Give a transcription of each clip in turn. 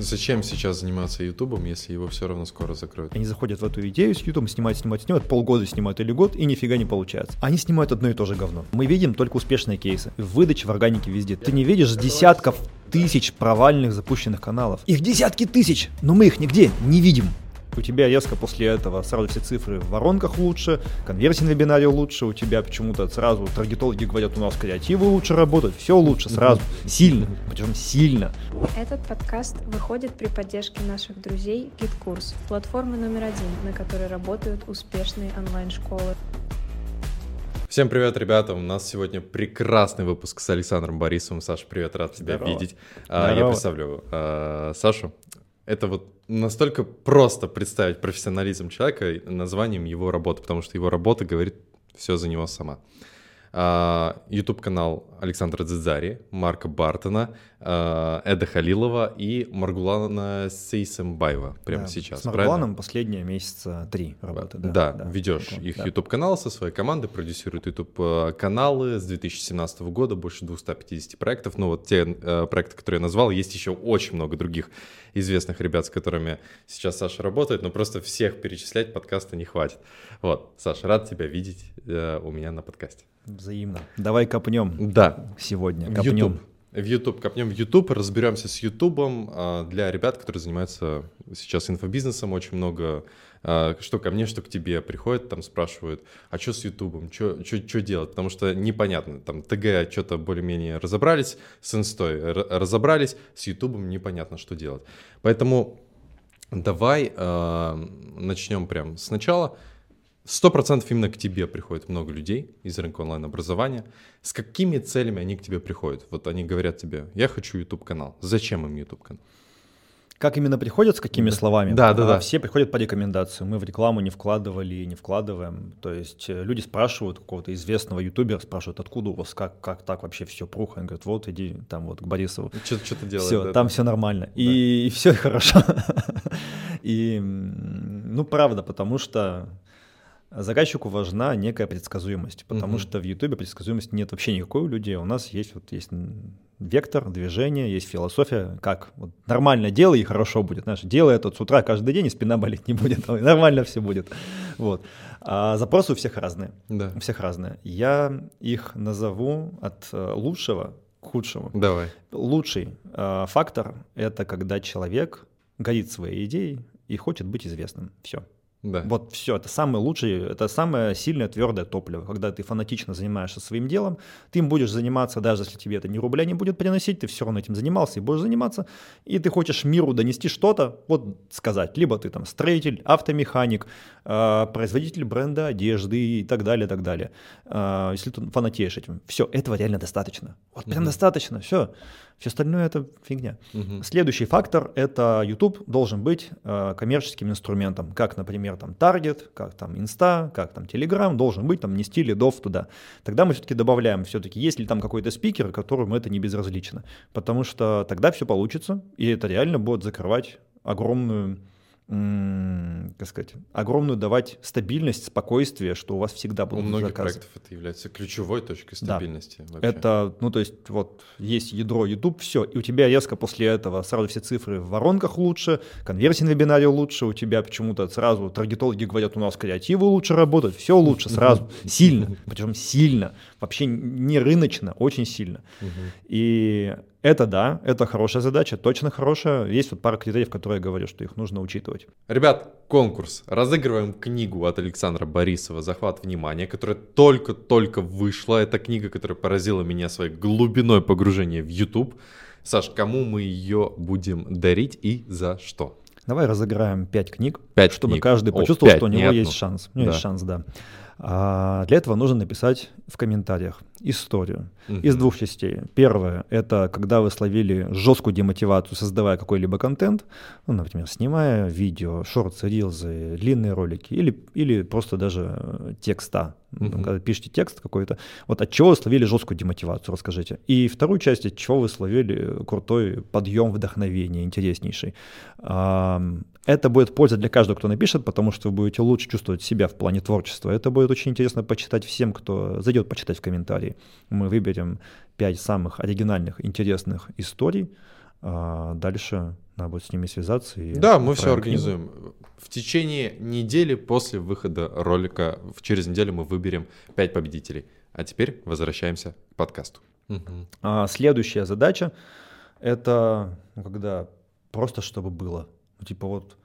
Зачем сейчас заниматься Ютубом, если его все равно скоро закроют? Они заходят в эту идею с Ютубом, снимают, снимают, снимают, полгода снимают или год, и нифига не получается. Они снимают одно и то же говно. Мы видим только успешные кейсы. В выдаче, в органике везде. Ты не видишь десятков тысяч провальных запущенных каналов. Их десятки тысяч, но мы их нигде не видим у тебя резко после этого сразу все цифры в воронках лучше, конверсия на вебинаре лучше, у тебя почему-то сразу таргетологи говорят, у нас креативы лучше работают, все лучше сразу, сильно, причем сильно. Этот подкаст выходит при поддержке наших друзей GitKurs, платформы номер один, на которой работают успешные онлайн-школы. Всем привет, ребята! У нас сегодня прекрасный выпуск с Александром Борисовым. Саша, привет, рад тебя Здорово. видеть. А, я представлю а, Сашу. Это вот настолько просто представить профессионализм человека названием его работы, потому что его работа говорит все за него сама. YouTube канал Александра Дзидзари, Марка Бартона, а, Эда Халилова и Маргулана Сейсембаева прямо да, сейчас. С Маргуланом последние месяца три работы. Да, да, да ведешь их да. YouTube канал со своей командой, продюсирует YouTube э, каналы с 2017 года, больше 250 проектов. Ну вот те э, проекты, которые я назвал, есть еще очень много других известных ребят, с которыми сейчас Саша работает, но просто всех перечислять подкаста не хватит. Вот, Саша, рад тебя видеть э, у меня на подкасте. Взаимно. Давай копнем. Да. Сегодня копнем. YouTube. В YouTube, копнем в YouTube, разберемся с YouTube а, для ребят, которые занимаются сейчас инфобизнесом, очень много, а, что ко мне, что к тебе приходят, там спрашивают, а что с YouTube, что делать, потому что непонятно, там ТГ что-то более-менее разобрались, с инстой разобрались, с YouTube непонятно, что делать. Поэтому давай а, начнем прямо сначала. Сто процентов именно к тебе приходит много людей из рынка онлайн-образования. С какими целями они к тебе приходят? Вот они говорят тебе, я хочу YouTube-канал. Зачем им YouTube-канал? Как именно приходят, с какими да. словами? Да, да, да. Все приходят по рекомендации. Мы в рекламу не вкладывали и не вкладываем. То есть э, люди спрашивают какого-то известного ютубера, спрашивают, откуда у вас, как, как так вообще все пруха. Он говорит, вот иди там вот к Борисову. Что-то, что-то делает. Все, да, там да. все нормально. Да. И, и все хорошо. И, ну, правда, потому что Заказчику важна некая предсказуемость, потому угу. что в Ютубе предсказуемости нет вообще никакой у людей. У нас есть вот есть вектор движения, есть философия, как вот нормально делай и хорошо будет. Знаешь, делай это с утра каждый день, и спина болеть не будет, нормально все будет. Вот. А запросы у всех разные. Да. У всех разные. Я их назову от э, лучшего к худшему. Давай. Лучший э, фактор — это когда человек горит своей идеей и хочет быть известным. Все. Да. Вот все, это самое лучшее, это самое сильное твердое топливо. Когда ты фанатично занимаешься своим делом, ты им будешь заниматься, даже если тебе это ни рубля не будет приносить, ты все равно этим занимался и будешь заниматься, и ты хочешь миру донести что-то, вот сказать, либо ты там строитель, автомеханик, э, производитель бренда одежды и так далее, и так далее. Э, если ты фанатеешь этим, все, этого реально достаточно. Вот прям mm-hmm. достаточно, все. Все остальное это фигня. Угу. Следующий фактор это YouTube должен быть э, коммерческим инструментом, как, например, там Target, как там Insta, как там Telegram, должен быть там нести лидов туда. Тогда мы все-таки добавляем, все-таки есть ли там какой-то спикер, которому это не безразлично, потому что тогда все получится, и это реально будет закрывать огромную как сказать, огромную давать стабильность, спокойствие, что у вас всегда будут У многих заказы. проектов это является ключевой точкой стабильности. Да. Это, ну то есть вот есть ядро YouTube, все, и у тебя резко после этого сразу все цифры в воронках лучше, конверсия на вебинаре лучше, у тебя почему-то сразу таргетологи говорят, у нас креативы лучше работают, все лучше сразу, сильно, причем сильно, вообще не рыночно, очень сильно. И это да, это хорошая задача, точно хорошая. Есть вот пара критериев, которые я говорю, что их нужно учитывать. Ребят, конкурс. Разыгрываем книгу от Александра Борисова «Захват внимания», которая только-только вышла. Это книга, которая поразила меня своей глубиной погружения в YouTube. Саш, кому мы ее будем дарить и за что? Давай разыграем пять книг, пять чтобы книг. каждый почувствовал, О, 5, что у него есть шанс. У него да. есть шанс, да. А для этого нужно написать в комментариях историю uh-huh. из двух частей. Первое — это когда вы словили жесткую демотивацию, создавая какой-либо контент, ну, например, снимая видео, шорты, рилзы, длинные ролики или, или просто даже текста. Uh-huh. Когда пишете текст какой-то, вот от чего вы словили жесткую демотивацию, расскажите. И вторую часть, от чего вы словили крутой подъем вдохновения, интереснейший. Это будет польза для каждого, кто напишет, потому что вы будете лучше чувствовать себя в плане творчества. Это будет очень интересно почитать всем, кто зайдет почитать в комментарии. Мы выберем пять самых оригинальных, интересных историй. А дальше Надо будет с ними связаться. И да, мы все организуем. Книгу. В течение недели после выхода ролика, через неделю мы выберем 5 победителей. А теперь возвращаемся к подкасту. Угу. А, следующая задача — это ну, когда просто чтобы было. Ну, типа вот,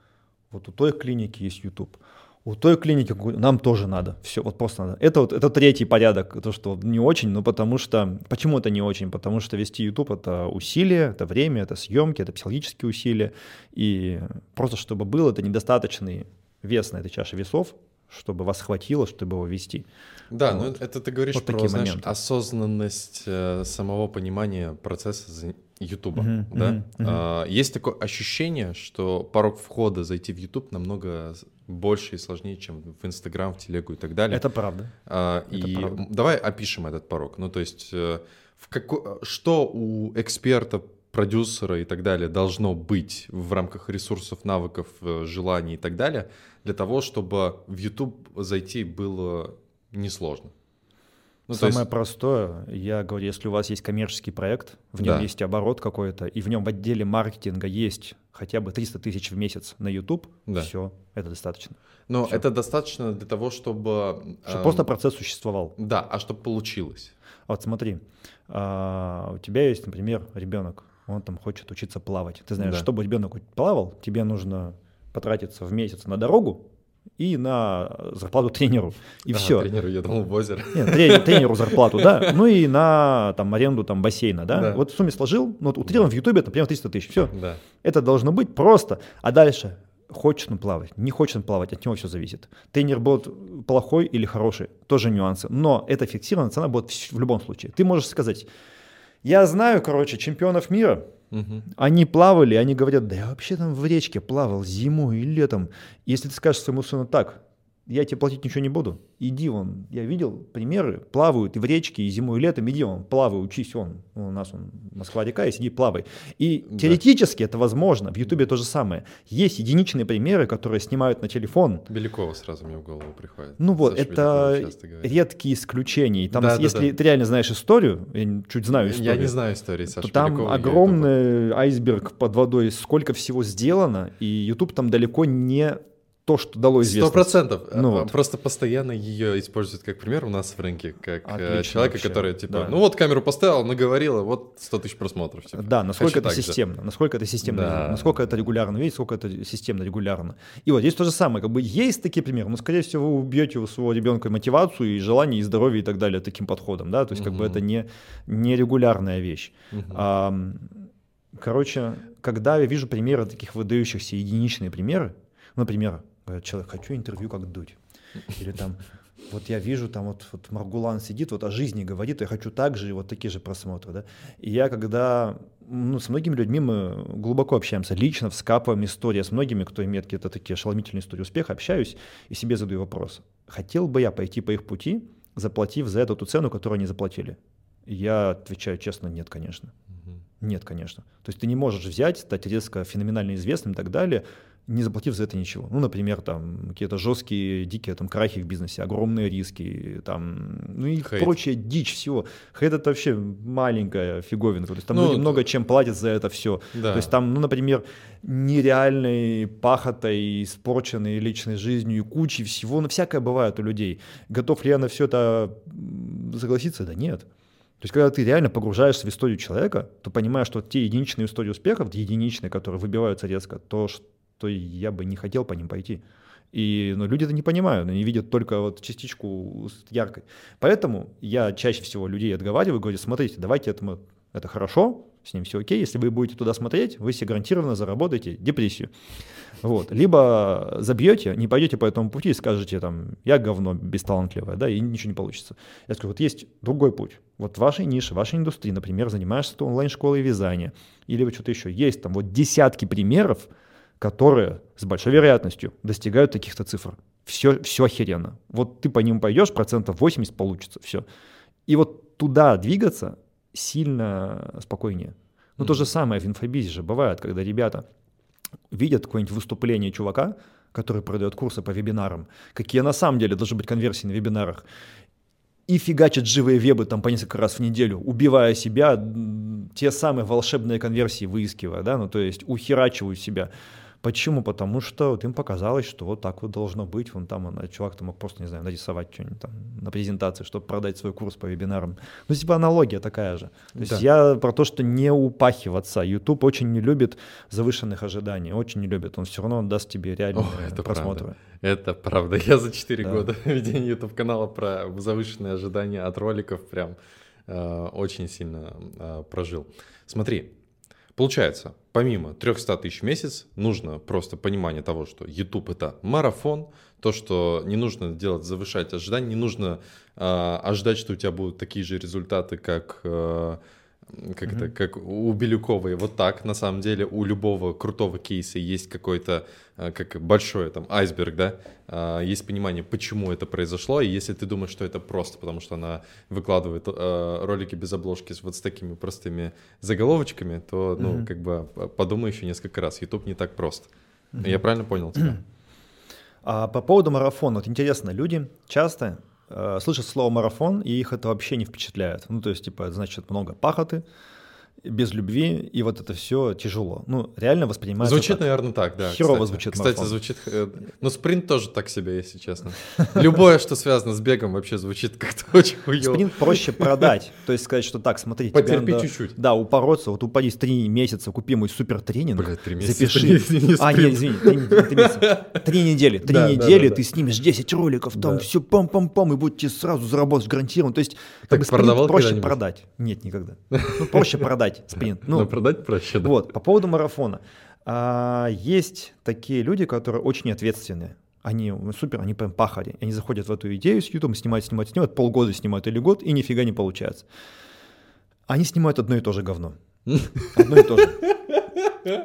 вот у той клиники есть YouTube, у той клиники нам тоже надо. Все, вот просто надо. Это вот это третий порядок, то, что не очень, но потому что... Почему это не очень? Потому что вести YouTube — это усилие, это время, это съемки, это психологические усилия. И просто чтобы был, это недостаточный вес на этой чаше весов, чтобы вас хватило, чтобы его вести. Да, вот. ну это ты говоришь вот про, знаешь, осознанность э, самого понимания процесса YouTube, uh-huh, да? Uh-huh, uh-huh. А, есть такое ощущение, что порог входа зайти в YouTube намного больше и сложнее, чем в Инстаграм, в Телегу и так далее. Это правда. А, это и правда. давай опишем этот порог. Ну то есть э, в како... что у эксперта продюсера и так далее должно быть в рамках ресурсов, навыков, э, желаний и так далее, для того, чтобы в YouTube зайти было несложно. Ну, Самое есть... простое, я говорю, если у вас есть коммерческий проект, в нем да. есть оборот какой-то, и в нем в отделе маркетинга есть хотя бы 300 тысяч в месяц на YouTube, да. все, это достаточно. Но все. это достаточно для того, чтобы... Чтобы э, просто процесс существовал. Да, а чтобы получилось. Вот смотри, э, у тебя есть, например, ребенок, он там хочет учиться плавать. Ты знаешь, да. чтобы ребенок плавал, тебе нужно потратиться в месяц на дорогу и на зарплату тренеру. И а, все. Тренеру я думал в озеро. Нет, тренеру, тренеру зарплату, да. Ну и на там, аренду там, бассейна, да? да. Вот в сумме сложил, ну вот утрированно в Ютубе, например, 300 тысяч. Все. Да. Это должно быть просто. А дальше хочет он плавать, не хочет он плавать, от него все зависит. Тренер будет плохой или хороший, тоже нюансы. Но эта фиксированная цена будет в любом случае. Ты можешь сказать, я знаю, короче, чемпионов мира, угу. они плавали, они говорят, да я вообще там в речке плавал зимой и летом. Если ты скажешь своему сыну так, я тебе платить ничего не буду. Иди вон. Я видел примеры, плавают и в речке, и зимой, и летом. Иди вон, плавай, учись он. У нас он Москва-река, и сиди, плавай. И да. теоретически это возможно. В Ютубе то же самое. Есть единичные примеры, которые снимают на телефон. Белякова сразу мне в голову приходит. Ну вот, Саша это редкие исключения. И там, да, если да, ты реально знаешь историю, я чуть знаю историю. Я не знаю истории Саши то там Белякова, огромный айсберг под водой, сколько всего сделано, и YouTube там далеко не то, что дало известность. Сто процентов. Ну, вот. Просто постоянно ее используют как пример у нас в рынке, как э, Отлично, человека, вообще. который типа, да. ну вот камеру поставил, наговорила, вот 100 тысяч просмотров. Типа. Да, насколько Хочу это системно, же. насколько это системно, да. насколько это регулярно, видите, сколько это системно, регулярно. И вот здесь то же самое, как бы есть такие примеры, но скорее всего вы убьете у своего ребенка мотивацию и желание, и здоровье и так далее таким подходом, да, то есть угу. как бы это не, не регулярная вещь. Угу. А, короче, когда я вижу примеры таких выдающихся единичные примеры, например, Говорят, человек, хочу интервью как Дудь. Или там, вот я вижу, там вот, вот Маргулан сидит, вот о жизни говорит, я хочу так же, и вот такие же просмотры, да. И я когда, ну, с многими людьми мы глубоко общаемся, лично вскапываем истории, с многими, кто имеет какие-то такие ошеломительные истории успеха, общаюсь и себе задаю вопрос. Хотел бы я пойти по их пути, заплатив за эту ту цену, которую они заплатили? Я отвечаю честно, нет, конечно. Нет, конечно. То есть ты не можешь взять, стать резко феноменально известным и так далее, не заплатив за это ничего. Ну, например, там какие-то жесткие, дикие там крахи в бизнесе, огромные риски, там, ну и Хейт. прочая дичь всего. Хейт это вообще маленькая фиговинка, то есть там ну, люди много чем платят за это все. Да. То есть там, ну, например, нереальной пахотой, испорченной личной жизнью и кучей всего, ну, всякое бывает у людей. Готов ли я на все это согласиться? Да нет. То есть, когда ты реально погружаешься в историю человека, то понимаешь, что те единичные истории успехов, единичные, которые выбиваются резко, то, что то я бы не хотел по ним пойти. И ну, люди это не понимают, они видят только вот частичку яркой. Поэтому я чаще всего людей отговариваю, говорю, смотрите, давайте этому, это хорошо, с ним все окей, если вы будете туда смотреть, вы себе гарантированно заработаете депрессию. Вот. Либо забьете, не пойдете по этому пути и скажете, там, я говно бесталантливое, да, и ничего не получится. Я скажу, вот есть другой путь. Вот в вашей нише, в вашей индустрии, например, занимаешься онлайн-школой вязания, или вот что-то еще. Есть там вот десятки примеров, которые с большой вероятностью достигают таких-то цифр. Все, все охеренно. Вот ты по ним пойдешь, процентов 80 получится, все. И вот туда двигаться сильно спокойнее. Но mm-hmm. то же самое в инфобизе же бывает, когда ребята видят какое-нибудь выступление чувака, который продает курсы по вебинарам, какие на самом деле должны быть конверсии на вебинарах, и фигачат живые вебы там по несколько раз в неделю, убивая себя, те самые волшебные конверсии выискивая, да, ну то есть ухерачивают себя. Почему? Потому что вот им показалось, что вот так вот должно быть. Вон там она, чувак то мог просто, не знаю, нарисовать что-нибудь там на презентации, чтобы продать свой курс по вебинарам. Ну, типа аналогия такая же. То да. есть я про то, что не упахиваться. YouTube очень не любит завышенных ожиданий, очень не любит. Он все равно даст тебе реальные О, это просмотры. Правда. Это правда. Я за 4 да. года ведения YouTube канала про завышенные ожидания от роликов прям э, очень сильно э, прожил. Смотри, Получается, помимо 300 тысяч в месяц, нужно просто понимание того, что YouTube это марафон, то, что не нужно делать, завышать ожидания, не нужно э, ожидать, что у тебя будут такие же результаты, как э, как mm-hmm. это, как у Белюковой, вот так, на самом деле, у любого крутого кейса есть какой-то, э, как большой там айсберг, да, а, есть понимание, почему это произошло, и если ты думаешь, что это просто, потому что она выкладывает э, ролики без обложки вот с такими простыми заголовочками, то, ну, mm-hmm. как бы подумай еще несколько раз, YouTube не так прост. Mm-hmm. Я правильно понял тебя? А по поводу марафона, вот интересно, люди часто слышат слово марафон, и их это вообще не впечатляет. Ну, то есть, типа, это значит много пахоты, без любви, и вот это все тяжело. Ну, реально воспринимается Звучит, так. наверное, так, да. Херово кстати. звучит Кстати, марафон. звучит... Э, ну, спринт тоже так себе, если честно. Любое, что связано с бегом, вообще звучит как-то очень хуёво. Спринт проще продать. То есть сказать, что так, смотри, Потерпи чуть-чуть. Да, упороться, вот упади с три месяца, купи мой супер тренинг. Блядь, три месяца. Запиши. А, нет, извини, три недели. Три недели, ты снимешь 10 роликов, там все пам-пам-пам, и будет тебе сразу заработать гарантированно. То есть, как бы проще продать. Нет, никогда. Ну, проще продать спринт. Ну, продать проще, да. Вот, по поводу марафона. А, есть такие люди, которые очень ответственные. Они супер, они прям пахали. Они заходят в эту идею с YouTube, снимают, снимают, снимают, полгода снимают или год, и нифига не получается. Они снимают одно и то же говно. Одно и то же.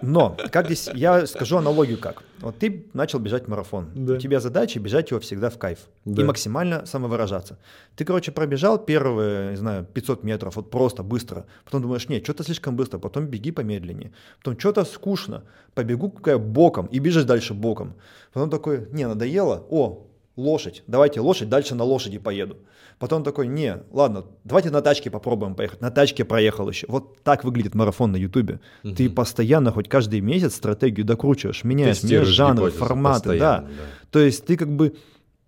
Но, как здесь, я скажу аналогию как. Вот ты начал бежать марафон. Да. У тебя задача бежать его всегда в кайф. Да. И максимально самовыражаться. Ты, короче, пробежал первые, не знаю, 500 метров, вот просто, быстро. Потом думаешь, нет, что-то слишком быстро. Потом беги помедленнее. Потом что-то скучно. Побегу какая боком. И бежишь дальше боком. Потом такой, не, надоело. О, лошадь. Давайте лошадь, дальше на лошади поеду. Потом такой, не, ладно, давайте на тачке попробуем поехать. На тачке проехал еще. Вот так выглядит марафон на Ютубе. Угу. Ты постоянно, хоть каждый месяц стратегию докручиваешь, меняешь, меняешь жанры, форматы, да. да. То есть ты как бы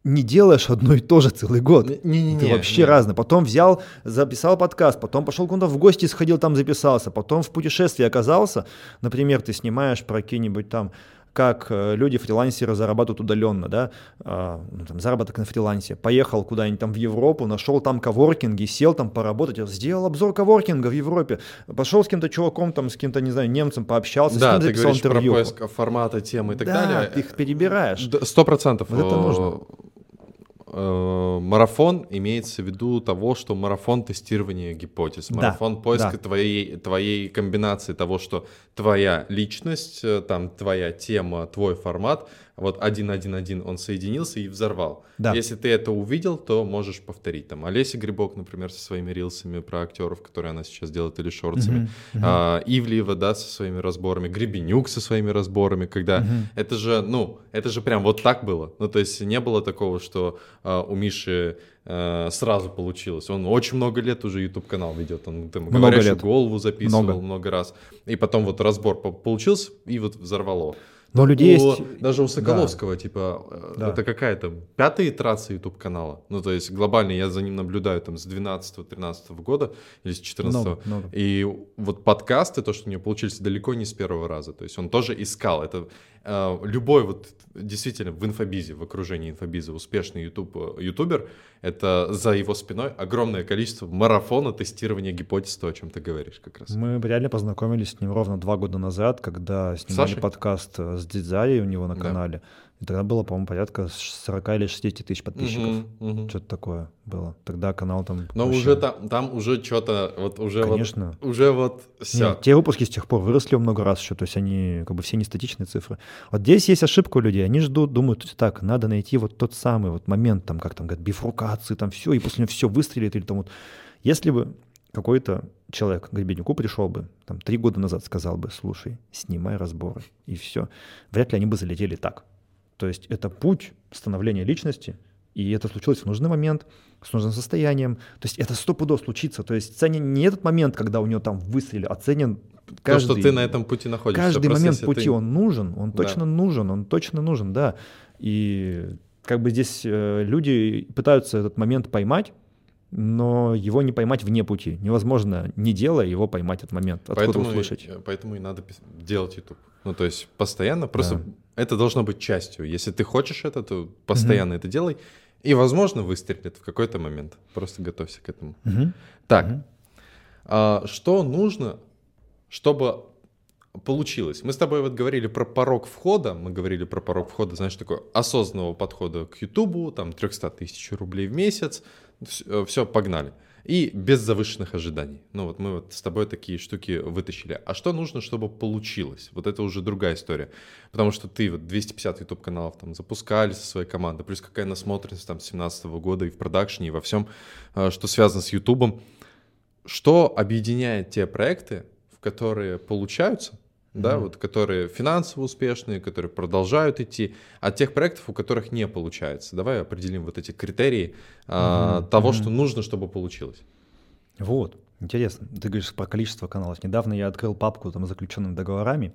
не делаешь одно и то же целый год. Не, не, не, ты вообще не. разный. Потом взял, записал подкаст, потом пошел куда-то в гости, сходил, там записался, потом в путешествии оказался. Например, ты снимаешь про какие-нибудь там как э, люди-фрилансеры зарабатывают удаленно, да, а, ну, там, заработок на фрилансе. Поехал куда-нибудь там в Европу, нашел там коворкинги, сел там поработать, сделал обзор коворкинга в Европе, пошел с кем-то чуваком, там, с кем-то, не знаю, немцем пообщался, да, с кем ты записал говоришь интервью. про поиск формата, темы и так да, далее. ты их перебираешь. Сто процентов. Вот это нужно э, марафон имеется в виду того, что марафон тестирования гипотез, марафон да, поиска да. Твоей, твоей комбинации того, что твоя личность, э, там твоя тема, твой формат вот один, один, один, он соединился и взорвал. Да. Если ты это увидел, то можешь повторить. Там Олеся Грибок, например, со своими рилсами про актеров, которые она сейчас делает, или шортсами. Uh-huh, uh-huh. А, Ивлеева, да, со своими разборами. Гребенюк со своими разборами, когда uh-huh. это же, ну, это же прям вот так было. Ну, то есть не было такого, что а, у Миши а, сразу получилось. Он очень много лет уже YouTube канал ведет, он там много говорящую лет. голову записывал много. много раз, и потом вот разбор получился и вот взорвало. Но людей у, есть... Даже у Соколовского, да. типа, э, да. это какая-то пятая итерация YouTube канала. Ну, то есть глобально я за ним наблюдаю там с 12-13 года или с 14 много, много. И вот подкасты, то, что у него получились далеко не с первого раза. То есть он тоже искал. Это любой вот действительно в инфобизе, в окружении инфобиза успешный YouTube, э, ютубер, это за его спиной огромное количество марафона тестирования гипотез, то, о чем ты говоришь как раз. Мы реально познакомились с ним ровно два года назад, когда снимали Сашей? подкаст с Дидзаей у него на канале. Да. И тогда было, по-моему, порядка 40 или 60 тысяч подписчиков. Угу, угу. Что-то такое было. Тогда канал там... Но вообще... уже там, там уже что-то, вот уже Конечно. вот... Уже вот все. Нет, те выпуски с тех пор выросли много раз еще, то есть они как бы все не статичные цифры. Вот здесь есть ошибка у людей, они ждут, думают, так, надо найти вот тот самый вот момент, там, как там говорят, бифрукации, там все, и после него все выстрелит или там вот... Если бы какой-то человек к Гребенюку пришел бы, там, три года назад сказал бы, слушай, снимай разборы, и все. Вряд ли они бы залетели так. То есть это путь становления личности, И это случилось в нужный момент, с нужным состоянием. То есть это сто пудов случится. То есть ценен не этот момент, когда у него там выстрелили, а ценен каждый... То, что ты на этом пути находишься. Каждый момент пути ты... он нужен, он да. точно нужен, он точно нужен, да. И как бы здесь э, люди пытаются этот момент поймать, но его не поймать вне пути. Невозможно, не делая его поймать этот момент, откуда поэтому услышать. И, поэтому и надо делать YouTube. Ну, то есть постоянно, просто да. это должно быть частью. Если ты хочешь это, то постоянно mm-hmm. это делай. И, возможно, выстрелит в какой-то момент. Просто готовься к этому. Mm-hmm. Так, mm-hmm. А, что нужно, чтобы получилось? Мы с тобой вот говорили про порог входа. Мы говорили про порог входа, знаешь, такой осознанного подхода к YouTube, там 300 тысяч рублей в месяц. Все, все погнали и без завышенных ожиданий. Ну вот мы вот с тобой такие штуки вытащили. А что нужно, чтобы получилось? Вот это уже другая история. Потому что ты вот 250 YouTube каналов там запускали со своей командой, плюс какая насмотренность там с 17 года и в продакшне, и во всем, а, что связано с YouTube. Что объединяет те проекты, в которые получаются, mm-hmm. да, вот которые финансово успешные, которые продолжают идти, от тех проектов, у которых не получается. Давай определим вот эти критерии mm-hmm. того, mm-hmm. что нужно, чтобы получилось. Вот, интересно. Ты говоришь про количество каналов. Недавно я открыл папку там с заключенными договорами.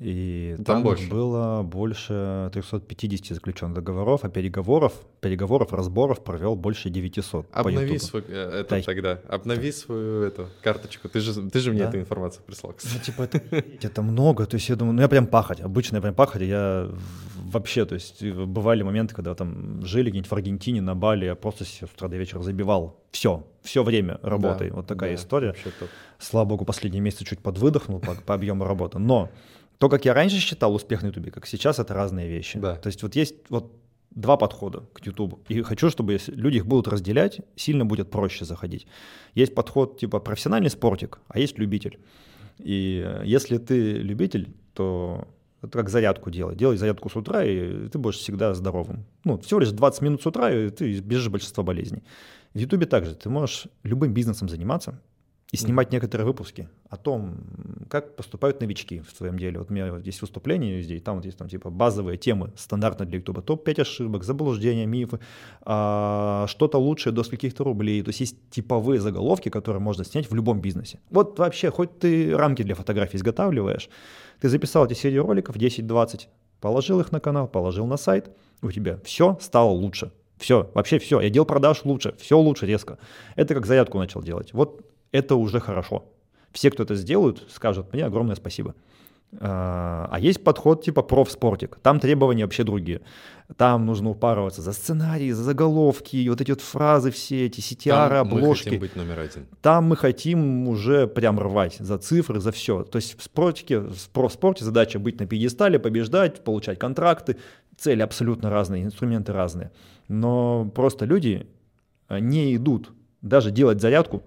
И там, там больше. было больше 350 заключенных договоров, а переговоров, переговоров, разборов провел больше 900. Обнови свой, э, это Тай. тогда, обнови Тай. свою эту карточку. Ты же, ты же мне да? эту информацию прислал, кстати. Ну, типа, это, это много. То есть я думаю, ну я прям пахать, обычно я прям пахать. Я вообще, то есть бывали моменты, когда там жили где-нибудь в Аргентине, на Бали, я просто с утра до вечера забивал. Все, все время работы. Да, вот такая да, история. Слава богу, последние месяцы чуть подвыдохнул по, по объему работы. Но то, как я раньше считал успех на YouTube, как сейчас, это разные вещи. Да. То есть вот есть вот два подхода к YouTube. И хочу, чтобы если люди их будут разделять, сильно будет проще заходить. Есть подход типа профессиональный спортик, а есть любитель. И э, если ты любитель, то это как зарядку делать. Делай зарядку с утра, и ты будешь всегда здоровым. Ну, всего лишь 20 минут с утра, и ты избежишь большинства болезней. В Ютубе также ты можешь любым бизнесом заниматься, и снимать mm-hmm. некоторые выпуски о том, как поступают новички в своем деле. Вот у меня есть выступление и там вот есть там типа базовые темы, стандартно для YouTube, топ-5 ошибок, заблуждения, мифы, а, что-то лучшее до скольких-то рублей. То есть есть типовые заголовки, которые можно снять в любом бизнесе. Вот вообще, хоть ты рамки для фотографий изготавливаешь, ты записал эти серии роликов 10-20, положил их на канал, положил на сайт, у тебя все стало лучше. Все, вообще все. Я делал продаж лучше, все лучше резко. Это как зарядку начал делать. Вот это уже хорошо. Все, кто это сделают, скажут мне огромное спасибо. А, а есть подход типа профспортик. Там требования вообще другие. Там нужно упарываться за сценарии, за заголовки, вот эти вот фразы все, эти CTR, Там обложки. мы хотим быть номер один. Там мы хотим уже прям рвать за цифры, за все. То есть в спортике, в профспорте задача быть на пьедестале, побеждать, получать контракты. Цели абсолютно разные, инструменты разные. Но просто люди не идут даже делать зарядку,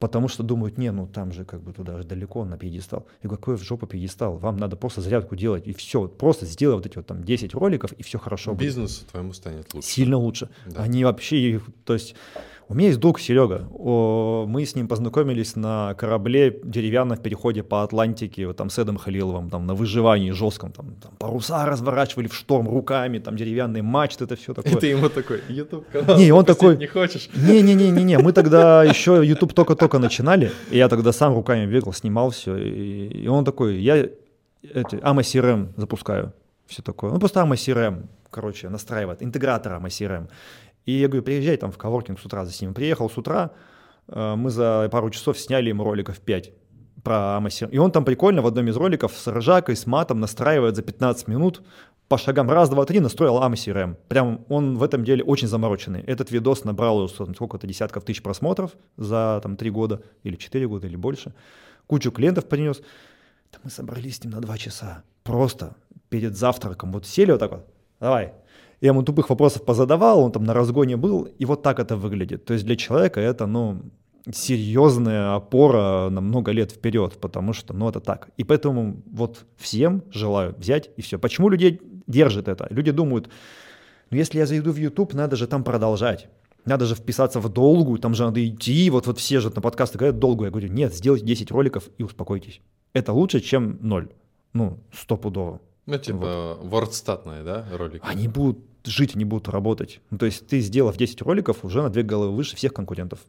потому что думают, не, ну там же как бы туда же далеко на пьедестал. И какой в жопу пьедестал? Вам надо просто зарядку делать, и все. Просто сделай вот эти вот там 10 роликов, и все хорошо Бизнесу будет. твоему станет лучше. Сильно лучше. Да. Они вообще, то есть у меня есть друг Серега. Мы с ним познакомились на корабле деревянном в переходе по Атлантике, вот там с Эдом Халиловым, там на выживании жестком, там, там паруса разворачивали в шторм руками, там деревянные мачты, это все такое. И ты ему такой, YouTube канал не, он такой, не хочешь? Не-не-не-не, мы тогда еще YouTube только-только начинали, и я тогда сам руками бегал, снимал все, и, и он такой, я эти, AMA CRM запускаю, все такое. Ну, просто AMA CRM, короче, настраивает, интегратор AMA CRM. И я говорю, приезжай там в коворкинг с утра за ним. Приехал с утра, э, мы за пару часов сняли ему роликов 5 про Амаси. И он там прикольно в одном из роликов с ржакой, с матом настраивает за 15 минут по шагам раз, два, три настроил Амаси рэм. Прям он в этом деле очень замороченный. Этот видос набрал сколько-то десятков тысяч просмотров за там три года или четыре года или больше. Кучу клиентов принес. Да мы собрались с ним на два часа. Просто перед завтраком. Вот сели вот так вот. Давай, я ему тупых вопросов позадавал, он там на разгоне был, и вот так это выглядит. То есть для человека это, ну, серьезная опора на много лет вперед, потому что, ну, это так. И поэтому вот всем желаю взять и все. Почему людей держит это? Люди думают, ну, если я зайду в YouTube, надо же там продолжать. Надо же вписаться в долгую, там же надо идти, вот, вот все же на подкасты говорят долгую. Я говорю, нет, сделайте 10 роликов и успокойтесь. Это лучше, чем ноль. Ну, стопудово. Ну, типа вот. вордстатные, да, ролики? Они будут жить, они будут работать. Ну, то есть ты, сделав 10 роликов, уже на две головы выше всех конкурентов.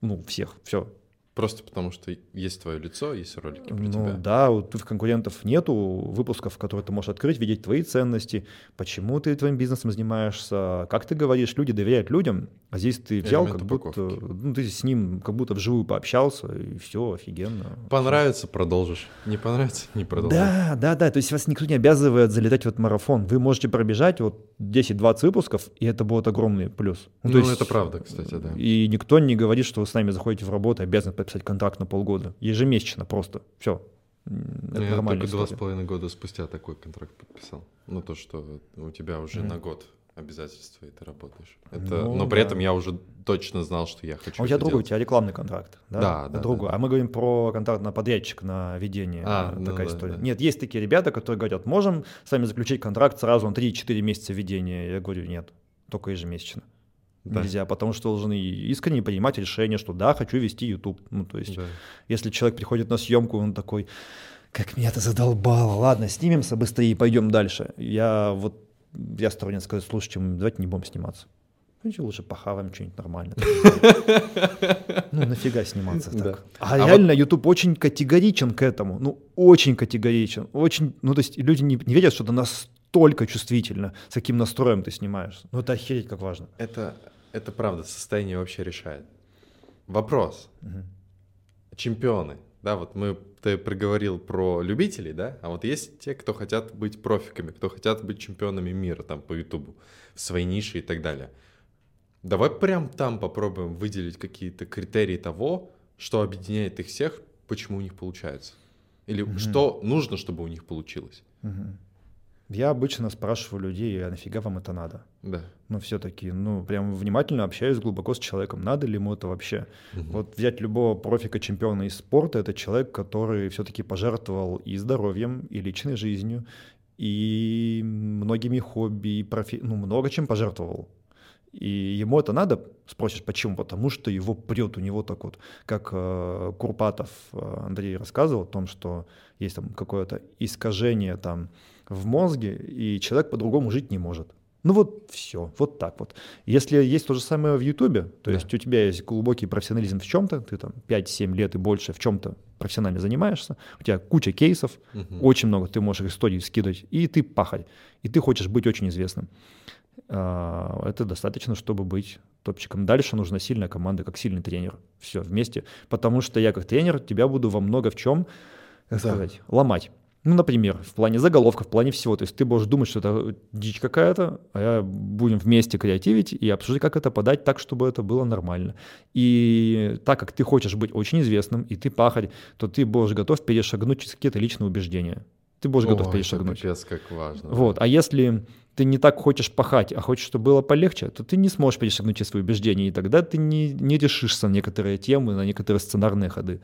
Ну, всех, все. Просто потому что есть твое лицо, есть ролики про ну, тебя. Да, у твоих конкурентов нету выпусков, которые ты можешь открыть, видеть твои ценности, почему ты твоим бизнесом занимаешься, как ты говоришь, люди доверяют людям, а здесь ты взял, Элемент как упаковки. будто, ну, ты с ним как будто вживую пообщался, и все, офигенно. Понравится, продолжишь. Не понравится, не продолжишь. Да, да, да, то есть вас никто не обязывает залетать в этот марафон. Вы можете пробежать вот 10-20 выпусков, и это будет огромный плюс. Ну, ну есть, это правда, кстати, да. И никто не говорит, что вы с нами заходите в работу, обязаны подписать контракт на полгода. Ежемесячно просто. Все. Это я только два с половиной года спустя такой контракт подписал. Ну, то, что у тебя уже mm-hmm. на год обязательства, и ты работаешь. Это, ну, но при да. этом я уже точно знал, что я хочу. А у тебя другой, у тебя рекламный контракт, да? Да, да. Другой. Да. А мы говорим про контракт на подрядчик, на ведение. А, ну, такая да, история. Да. Нет, есть такие ребята, которые говорят, можем с вами заключить контракт сразу на 3-4 месяца ведения. Я говорю, нет, только ежемесячно. Да. Нельзя, потому что должны искренне принимать решение, что да, хочу вести YouTube. Ну, то есть, да. если человек приходит на съемку, он такой, как меня это задолбало, ладно, снимемся быстрее и пойдем дальше. Я вот я сторонник сказать, слушайте, давайте не будем сниматься. Давайте лучше похаваем что-нибудь нормальное. Ну, нафига сниматься так. А, а реально YouTube очень категоричен к этому. Ну, очень категоричен. Очень, ну, то есть люди не, верят, что это настолько чувствительно, с каким настроем ты снимаешь. Ну, это охереть как важно. Это, это правда, состояние вообще решает. Вопрос. Чемпионы да, вот мы, ты проговорил про любителей, да, а вот есть те, кто хотят быть профиками, кто хотят быть чемпионами мира там по Ютубу, в своей нише и так далее. Давай прям там попробуем выделить какие-то критерии того, что объединяет их всех, почему у них получается. Или угу. что нужно, чтобы у них получилось. Угу. Я обычно спрашиваю людей, а нафига вам это надо? Да. Но все-таки, ну, прям внимательно общаюсь глубоко с человеком, надо ли ему это вообще. Угу. Вот взять любого профика чемпиона из спорта, это человек, который все-таки пожертвовал и здоровьем, и личной жизнью, и многими хобби, и профи... ну, много чем пожертвовал. И ему это надо, спросишь, почему? Потому что его прет, у него так вот, как э, Курпатов э, Андрей рассказывал о том, что есть там какое-то искажение там в мозге, и человек по-другому жить не может. Ну вот все, вот так вот. Если есть то же самое в Ютубе, то да. есть у тебя есть глубокий профессионализм в чем-то, ты там 5-7 лет и больше в чем-то профессионально занимаешься, у тебя куча кейсов, угу. очень много, ты можешь истории скидывать, и ты пахарь, и ты хочешь быть очень известным. А, это достаточно, чтобы быть топчиком. Дальше нужна сильная команда, как сильный тренер. Все вместе. Потому что я как тренер тебя буду во много в чем, да. сказать, ломать. Ну, например, в плане заголовка, в плане всего. То есть ты будешь думать, что это дичь какая-то, а я будем вместе креативить и обсуждать, как это подать так, чтобы это было нормально. И так как ты хочешь быть очень известным, и ты пахарь, то ты будешь готов перешагнуть через какие-то личные убеждения. Ты будешь О, готов перешагнуть. Это пипец, как важно. Вот. А если ты не так хочешь пахать, а хочешь, чтобы было полегче, то ты не сможешь перешагнуть через свои убеждения, и тогда ты не, не решишься на некоторые темы, на некоторые сценарные ходы.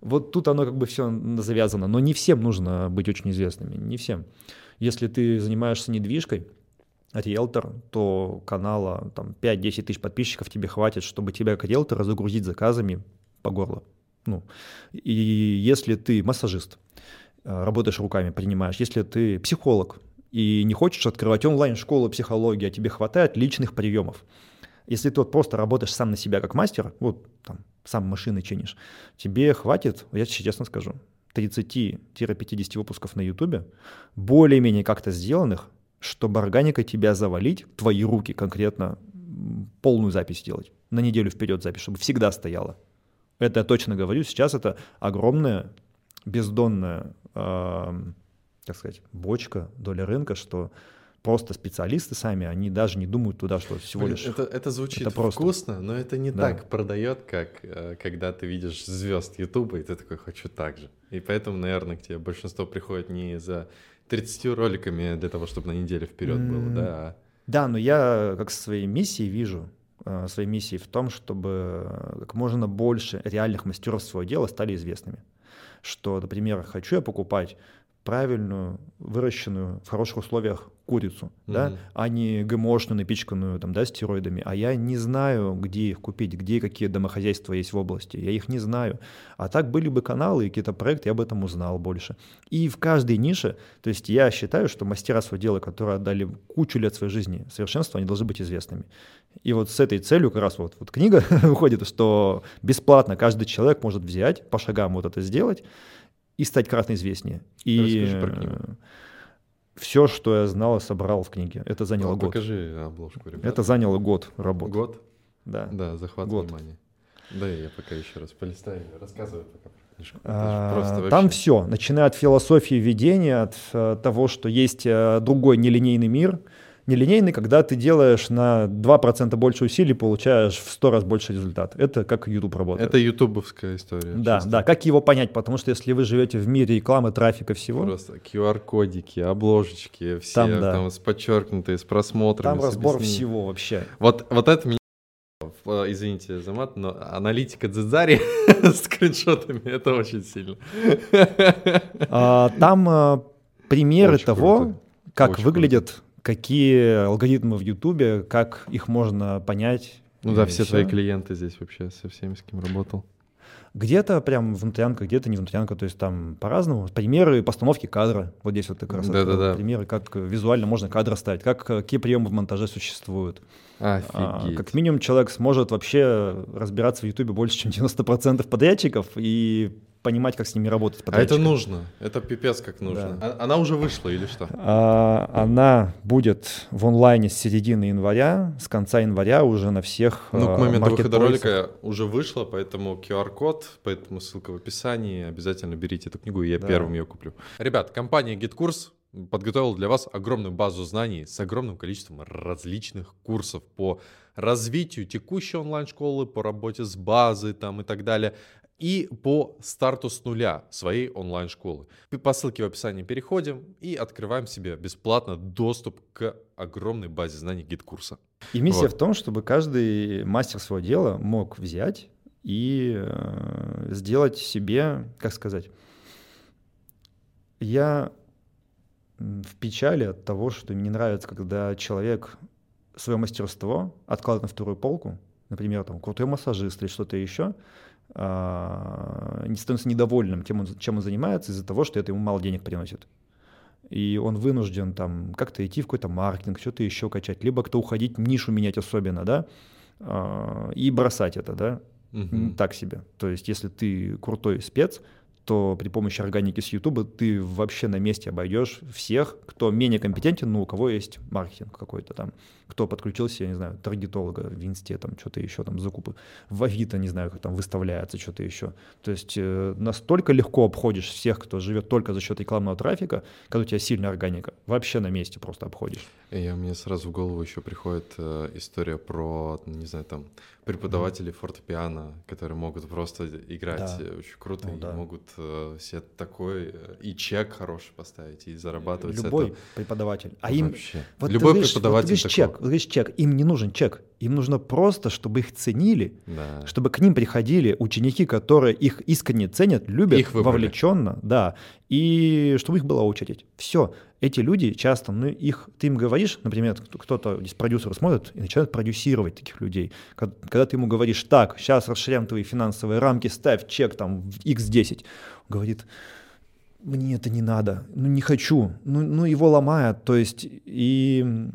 Вот тут оно как бы все завязано. Но не всем нужно быть очень известными, не всем. Если ты занимаешься недвижкой, риэлтор, то канала там 5-10 тысяч подписчиков тебе хватит, чтобы тебя как риэлтора загрузить заказами по горло. Ну, и если ты массажист, э, работаешь руками, принимаешь, если ты психолог и не хочешь открывать онлайн-школу психологии, а тебе хватает личных приемов, если ты вот просто работаешь сам на себя как мастер, вот там сам машины чинишь, тебе хватит, я честно скажу, 30-50 выпусков на Ютубе, более-менее как-то сделанных, чтобы органикой тебя завалить, твои руки конкретно, полную запись сделать, на неделю вперед запись, чтобы всегда стояла. Это я точно говорю, сейчас это огромная бездонная, э, как сказать, бочка, доля рынка, что просто специалисты сами, они даже не думают туда, что всего лишь... Это, это звучит это просто... вкусно, но это не да. так продает, как э, когда ты видишь звезд Ютуба, и ты такой, хочу так же. И поэтому, наверное, к тебе большинство приходит не за 30 роликами для того, чтобы на неделю вперед mm. было, да? А... Да, но я как своей миссией вижу, э, своей миссией в том, чтобы как можно больше реальных мастеров своего дела стали известными. Что, например, хочу я покупать правильную, выращенную в хороших условиях курицу, mm-hmm. да, а не ГМОшную, напичканную там, да, стероидами. А я не знаю, где их купить, где какие домохозяйства есть в области. Я их не знаю. А так были бы каналы и какие-то проекты, я об этом узнал больше. И в каждой нише, то есть я считаю, что мастера своего дела, которые отдали кучу лет своей жизни совершенства, они должны быть известными. И вот с этой целью как раз вот, вот книга выходит, что бесплатно каждый человек может взять, по шагам вот это сделать и стать кратно известнее. И Расскажи про книгу все, что я знал, собрал в книге. Это заняло ну, год. Покажи обложку, ребята. Это заняло год работы. Год? Да. Да, захват год. внимания. Да, я пока еще раз полистаю, рассказываю пока а, Там все, начиная от философии ведения, от а, того, что есть а, другой нелинейный мир, Нелинейный, когда ты делаешь на 2% больше усилий, получаешь в 100 раз больше результат. Это как YouTube работает. Это ютубовская история. Да, чисто. да. Как его понять? Потому что если вы живете в мире рекламы, трафика, всего... Просто QR-кодики, обложечки, все там, да. там с подчеркнутые, с просмотрами. Там разбор всего вообще. Вот, вот это меня извините за мат, но аналитика Дзидзари с скриншотами, это очень сильно. А, там а, примеры того, как выглядит какие алгоритмы в Ютубе, как их можно понять. Ну да, все, все твои клиенты здесь вообще, со всеми, с кем работал. Где-то прям внутрянка, где-то не внутрянка, то есть там по-разному. Примеры постановки кадра, вот здесь вот как раз да, да, да. примеры, как визуально можно кадр ставить, как, какие приемы в монтаже существуют. Офигеть. А, как минимум человек сможет вообще разбираться в Ютубе больше, чем 90% подрядчиков и понимать, как с ними работать. А это нужно, это пипец как нужно. Да. А, она уже вышла или что? А, она будет в онлайне с середины января, с конца января уже на всех Ну, к моменту выхода ролика уже вышла, поэтому QR-код, поэтому ссылка в описании. Обязательно берите эту книгу, и я да. первым ее куплю. Ребят, компания GitKurs подготовила для вас огромную базу знаний с огромным количеством различных курсов по развитию текущей онлайн-школы, по работе с базой там и так далее и по старту с нуля своей онлайн-школы. По ссылке в описании переходим и открываем себе бесплатно доступ к огромной базе знаний GetCourse а. И миссия вот. в том, чтобы каждый мастер своего дела мог взять и э, сделать себе, как сказать, я в печали от того, что мне не нравится, когда человек свое мастерство откладывает на вторую полку, например, там крутой массажист или что-то еще, не становится недовольным тем, чем он занимается из-за того, что это ему мало денег приносит. И он вынужден там как-то идти в какой-то маркетинг, что-то еще качать, либо кто уходить, нишу менять особенно, да, а, и бросать это, да, угу. так себе. То есть если ты крутой спец, то при помощи органики с YouTube ты вообще на месте обойдешь всех, кто менее компетентен, но у кого есть маркетинг какой-то там, кто подключился, я не знаю, таргетолога в Инсте, там что-то еще, там закупы, в Авито, не знаю, как там выставляется что-то еще. То есть э, настолько легко обходишь всех, кто живет только за счет рекламного трафика, когда у тебя сильная органика, вообще на месте просто обходишь. И мне сразу в голову еще приходит э, история про, не знаю, там, преподавателей mm. фортепиано, которые могут просто играть да. очень круто ну, и да. могут э, себе такой э, и чек хороший поставить и зарабатывать. Любой это... преподаватель. А им вот любой видишь, преподаватель вот, видишь, чек, вот видишь, чек, им не нужен чек, им нужно просто, чтобы их ценили, да. чтобы к ним приходили ученики, которые их искренне ценят, любят, их вовлеченно, да, и чтобы их была очередь. Все. Эти люди часто, ну, их, ты им говоришь, например, кто-то из продюсеров смотрит и начинает продюсировать таких людей. Когда ты ему говоришь, так, сейчас расширяем твои финансовые рамки, ставь чек там в x10, он говорит, мне это не надо, ну не хочу, ну, ну его ломает, то есть и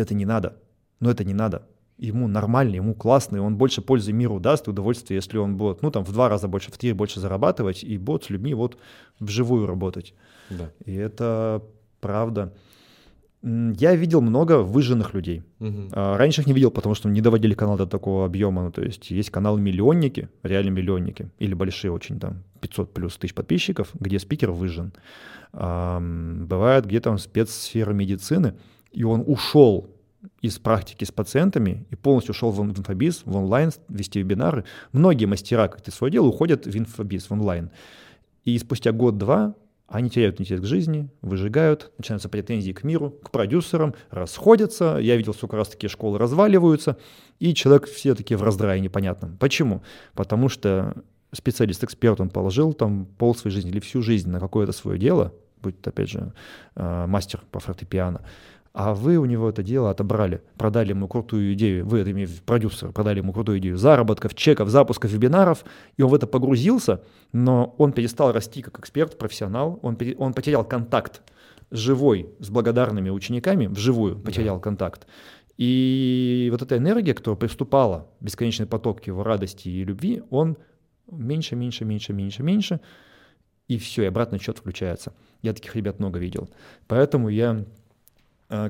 это не надо, но это не надо. Ему нормально, ему классно, и он больше пользы миру даст, удовольствие, если он будет, ну, там, в два раза больше, в три больше зарабатывать, и будет с людьми вот вживую работать. Да. И это правда. Я видел много выжженных людей. Угу. Раньше их не видел, потому что не доводили канал до такого объема. Ну, то есть есть канал миллионники, реально миллионники, или большие очень, там, 500 плюс тысяч подписчиков, где спикер выжжен. Бывает, где там спецсфера медицины, и он ушел из практики с пациентами и полностью ушел в инфобиз, в онлайн, вести вебинары. Многие мастера, как ты свое дело, уходят в инфобиз, в онлайн. И спустя год-два они теряют интерес к жизни, выжигают, начинаются претензии к миру, к продюсерам, расходятся. Я видел, сколько раз такие школы разваливаются, и человек все-таки в раздрае непонятном. Почему? Потому что специалист-эксперт, он положил там пол своей жизни или всю жизнь на какое-то свое дело, будет, опять же, э, мастер по фортепиано, а вы у него это дело отобрали, продали ему крутую идею, вы, это продюсер, продали ему крутую идею заработков, чеков, запусков вебинаров, и он в это погрузился, но он перестал расти как эксперт, профессионал, он, он потерял контакт живой с благодарными учениками, вживую потерял да. контакт. И вот эта энергия, которая приступала, бесконечный поток его радости и любви, он меньше, меньше, меньше, меньше, меньше, и все, и обратный счет включается. Я таких ребят много видел. Поэтому я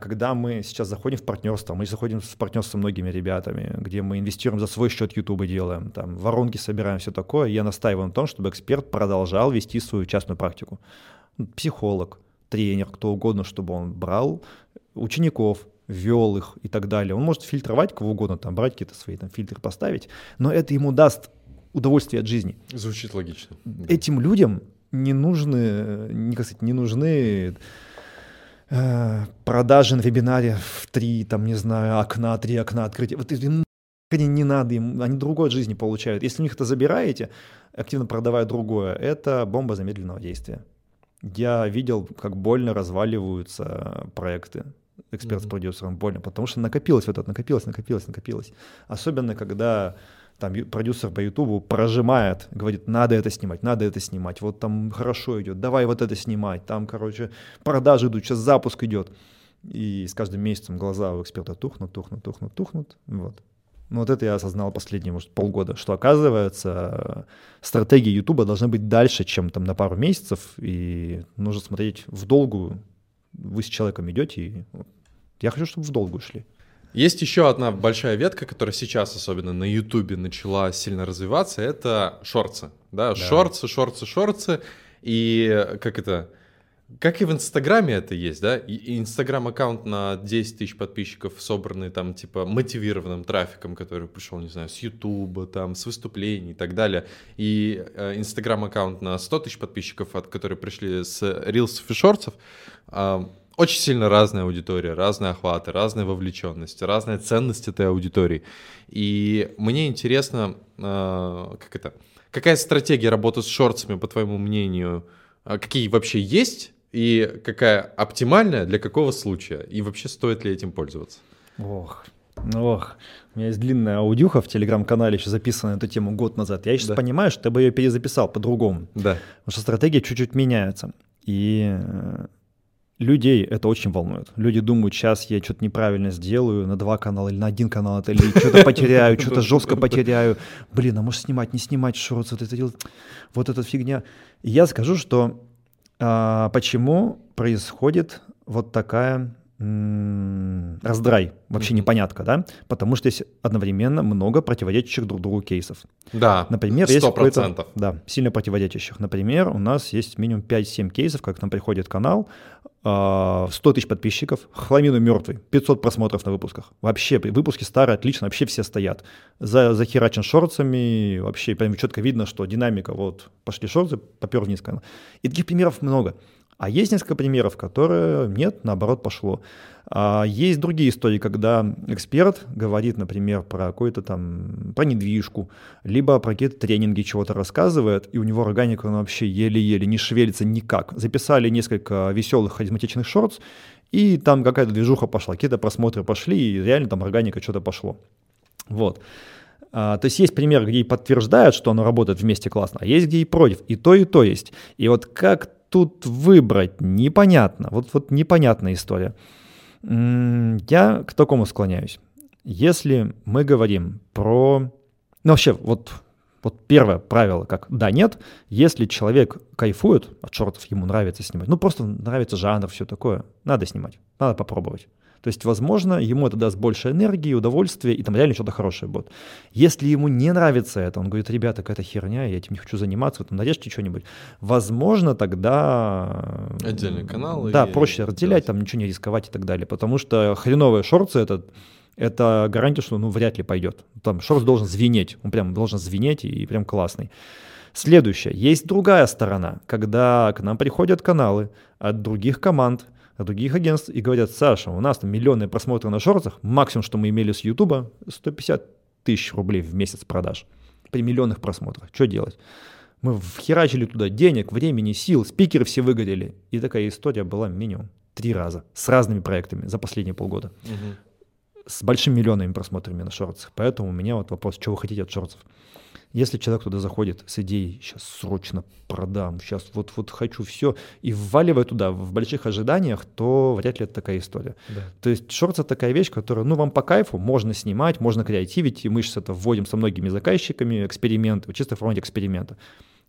когда мы сейчас заходим в партнерство, мы заходим в партнерство с многими ребятами, где мы инвестируем за свой счет YouTube делаем, там воронки собираем, все такое, я настаиваю на том, чтобы эксперт продолжал вести свою частную практику. Психолог, тренер, кто угодно, чтобы он брал учеников, вел их и так далее. Он может фильтровать кого угодно, там, брать какие-то свои там, фильтры поставить, но это ему даст удовольствие от жизни. Звучит логично. Этим людям не нужны, не, как сказать, не нужны Э, продажи на вебинаре в три, там, не знаю, окна, три окна открытия. Вот им они не надо, им, они другое от жизни получают. Если у них это забираете, активно продавая другое, это бомба замедленного действия. Я видел, как больно разваливаются проекты эксперт с продюсером больно, потому что накопилось вот это, накопилось, накопилось, накопилось. Особенно, когда там продюсер по Ютубу прожимает, говорит, надо это снимать, надо это снимать, вот там хорошо идет, давай вот это снимать, там, короче, продажи идут, сейчас запуск идет. И с каждым месяцем глаза у эксперта тухнут, тухнут, тухнут, тухнут. Вот. Ну вот это я осознал последние, может, полгода, что оказывается стратегии Ютуба должны быть дальше, чем там на пару месяцев, и нужно смотреть в долгую. Вы с человеком идете, и я хочу, чтобы в долгую шли. Есть еще одна большая ветка, которая сейчас особенно на Ютубе начала сильно развиваться, это шорцы. Да, да. шорцы, шорцы, шорцы. И как это... Как и в Инстаграме это есть, да? Инстаграм-аккаунт на 10 тысяч подписчиков, собранный там, типа, мотивированным трафиком, который пришел, не знаю, с Ютуба, там, с выступлений и так далее. И э, Инстаграм-аккаунт на 100 тысяч подписчиков, от которых пришли с рилсов и шорцев, очень сильно разная аудитория, разные охваты, разная вовлеченность, разная ценность этой аудитории. И мне интересно, э, как это, какая стратегия работы с шорцами, по твоему мнению, а какие вообще есть и какая оптимальная для какого случая? И вообще стоит ли этим пользоваться? Ох, Ох, у меня есть длинная аудюха в телеграм-канале, еще записанная на эту тему год назад. Я сейчас да. понимаю, что я бы ее перезаписал по-другому. Да. Потому что стратегия чуть-чуть меняется. И э, людей это очень волнует. Люди думают, сейчас я что-то неправильно сделаю на два канала или на один канал, это, или что-то потеряю, что-то жестко потеряю. Блин, а может снимать, не снимать шорты, вот это делать, вот эта фигня. И я скажу, что а, почему происходит вот такая раздрай, вообще непонятка, да? Потому что есть одновременно много противоречащих друг другу кейсов. Да, Например, 100%. есть какой-то... Да, сильно противоречащих. Например, у нас есть минимум 5-7 кейсов, как к нам приходит канал, 100 а, тысяч подписчиков, хламину мертвый, 500 просмотров на выпусках. Вообще, выпуски старые, отлично, вообще все стоят. За, захерачен шорцами, вообще прям четко видно, что динамика, вот, пошли шорты, попер вниз канал. И таких примеров много. А есть несколько примеров, которые нет, наоборот, пошло. А есть другие истории, когда эксперт говорит, например, про какую-то там, про недвижку, либо про какие-то тренинги чего-то рассказывает, и у него органика он вообще еле-еле не шевелится никак. Записали несколько веселых харизматичных шортс, и там какая-то движуха пошла, какие-то просмотры пошли, и реально там органика что-то пошло. Вот. А, то есть есть пример, где и подтверждают, что оно работает вместе классно, а есть где и против. И то, и то есть. И вот как тут выбрать? Непонятно. Вот, вот непонятная история. Я к такому склоняюсь. Если мы говорим про... Ну, вообще, вот, вот первое правило, как да-нет, если человек кайфует от шортов, ему нравится снимать, ну, просто нравится жанр, все такое, надо снимать, надо попробовать. То есть, возможно, ему это даст больше энергии, удовольствия, и там реально что-то хорошее будет. Если ему не нравится это, он говорит, ребята, какая-то херня, я этим не хочу заниматься, там нарежьте что-нибудь. Возможно, тогда... Отдельный канал. Да, проще разделять, там ничего не рисковать и так далее. Потому что хреновые шорты это это гарантия, что ну вряд ли пойдет. Там шорт должен звенеть, он прям должен звенеть и прям классный. Следующее. Есть другая сторона, когда к нам приходят каналы от других команд, от других агентств и говорят, Саша, у нас там миллионные просмотры на шортах, максимум, что мы имели с Ютуба, 150 тысяч рублей в месяц продаж при миллионных просмотрах. Что делать? Мы вхерачили туда денег, времени, сил, спикеры все выгорели. И такая история была минимум три раза с разными проектами за последние полгода. Угу. С большими миллионами просмотрами на шортсах. Поэтому у меня вот вопрос, что вы хотите от шортсов? Если человек туда заходит с идеей, сейчас срочно продам, сейчас вот, вот хочу все, и вваливая туда в больших ожиданиях, то вряд ли это такая история. Да. То есть шортс — это такая вещь, которая, ну, вам по кайфу, можно снимать, можно креативить, и мы сейчас это вводим со многими заказчиками, эксперименты, чисто в формате эксперимента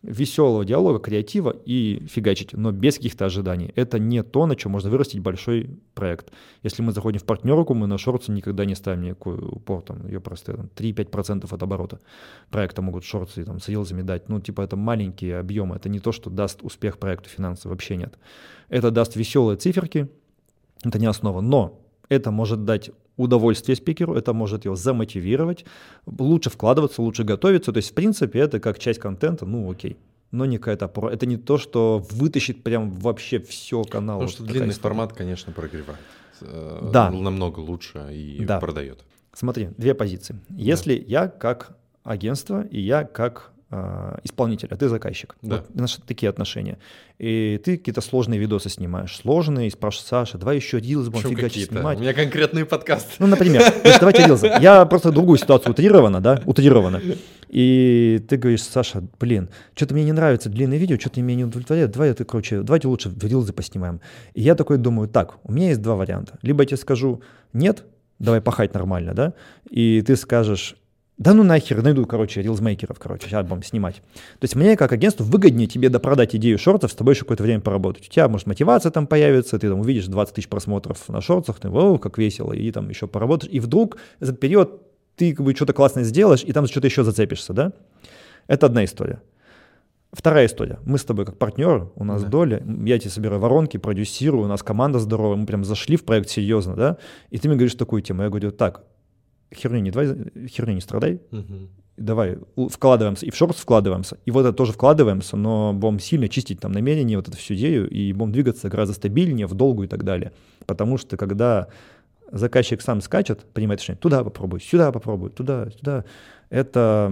веселого диалога, креатива и фигачить, но без каких-то ожиданий. Это не то, на чем можно вырастить большой проект. Если мы заходим в партнерку, мы на шорты никогда не ставим никакой упор, там, ее просто там, 3-5% от оборота проекта могут шорты там, с рилзами дать. Ну, типа, это маленькие объемы, это не то, что даст успех проекту финансов, вообще нет. Это даст веселые циферки, это не основа, но это может дать удовольствие спикеру, это может его замотивировать, лучше вкладываться, лучше готовиться. То есть, в принципе, это как часть контента, ну окей. Но не какая-то про. Это не то, что вытащит прям вообще все канал. Потому что длинный история. формат, конечно, прогревает. Э, да. Намного лучше и да. продает. Смотри, две позиции. Если да. я как агентство и я как исполнитель, а ты заказчик. Да. Вот наши такие отношения. И ты какие-то сложные видосы снимаешь. Сложные, и спрашиваешь, Саша, давай еще рилс будем фигачить снимать. У меня конкретный подкаст. Ну, например, значит, давайте рилсы. Я просто другую ситуацию утрирована, да, утрирована. И ты говоришь, Саша, блин, что-то мне не нравится длинное видео, что-то меня не удовлетворяет, давай это, короче, давайте лучше рилзы поснимаем. И я такой думаю, так, у меня есть два варианта. Либо я тебе скажу, нет, давай пахать нормально, да, и ты скажешь, да ну нахер, найду, короче, рилзмейкеров, короче, сейчас будем снимать. То есть мне, как агентству, выгоднее тебе допродать идею шортов, с тобой еще какое-то время поработать. У тебя, может, мотивация там появится, ты там увидишь 20 тысяч просмотров на шортах, ты, о, как весело, и там еще поработаешь. И вдруг за этот период ты как бы что-то классное сделаешь, и там что-то еще зацепишься, да? Это одна история. Вторая история. Мы с тобой как партнеры, у нас да. доля, я тебе собираю воронки, продюсирую, у нас команда здоровая, мы прям зашли в проект серьезно, да, и ты мне говоришь такую тему. Я говорю, так, херню не, давай, херню не страдай, угу. давай вкладываемся, и в шорт вкладываемся, и вот это тоже вкладываемся, но будем сильно чистить там намерение, вот эту всю идею, и будем двигаться гораздо стабильнее, в долгу и так далее. Потому что когда заказчик сам скачет, принимает решение, туда попробуй, сюда попробуй, туда, сюда, это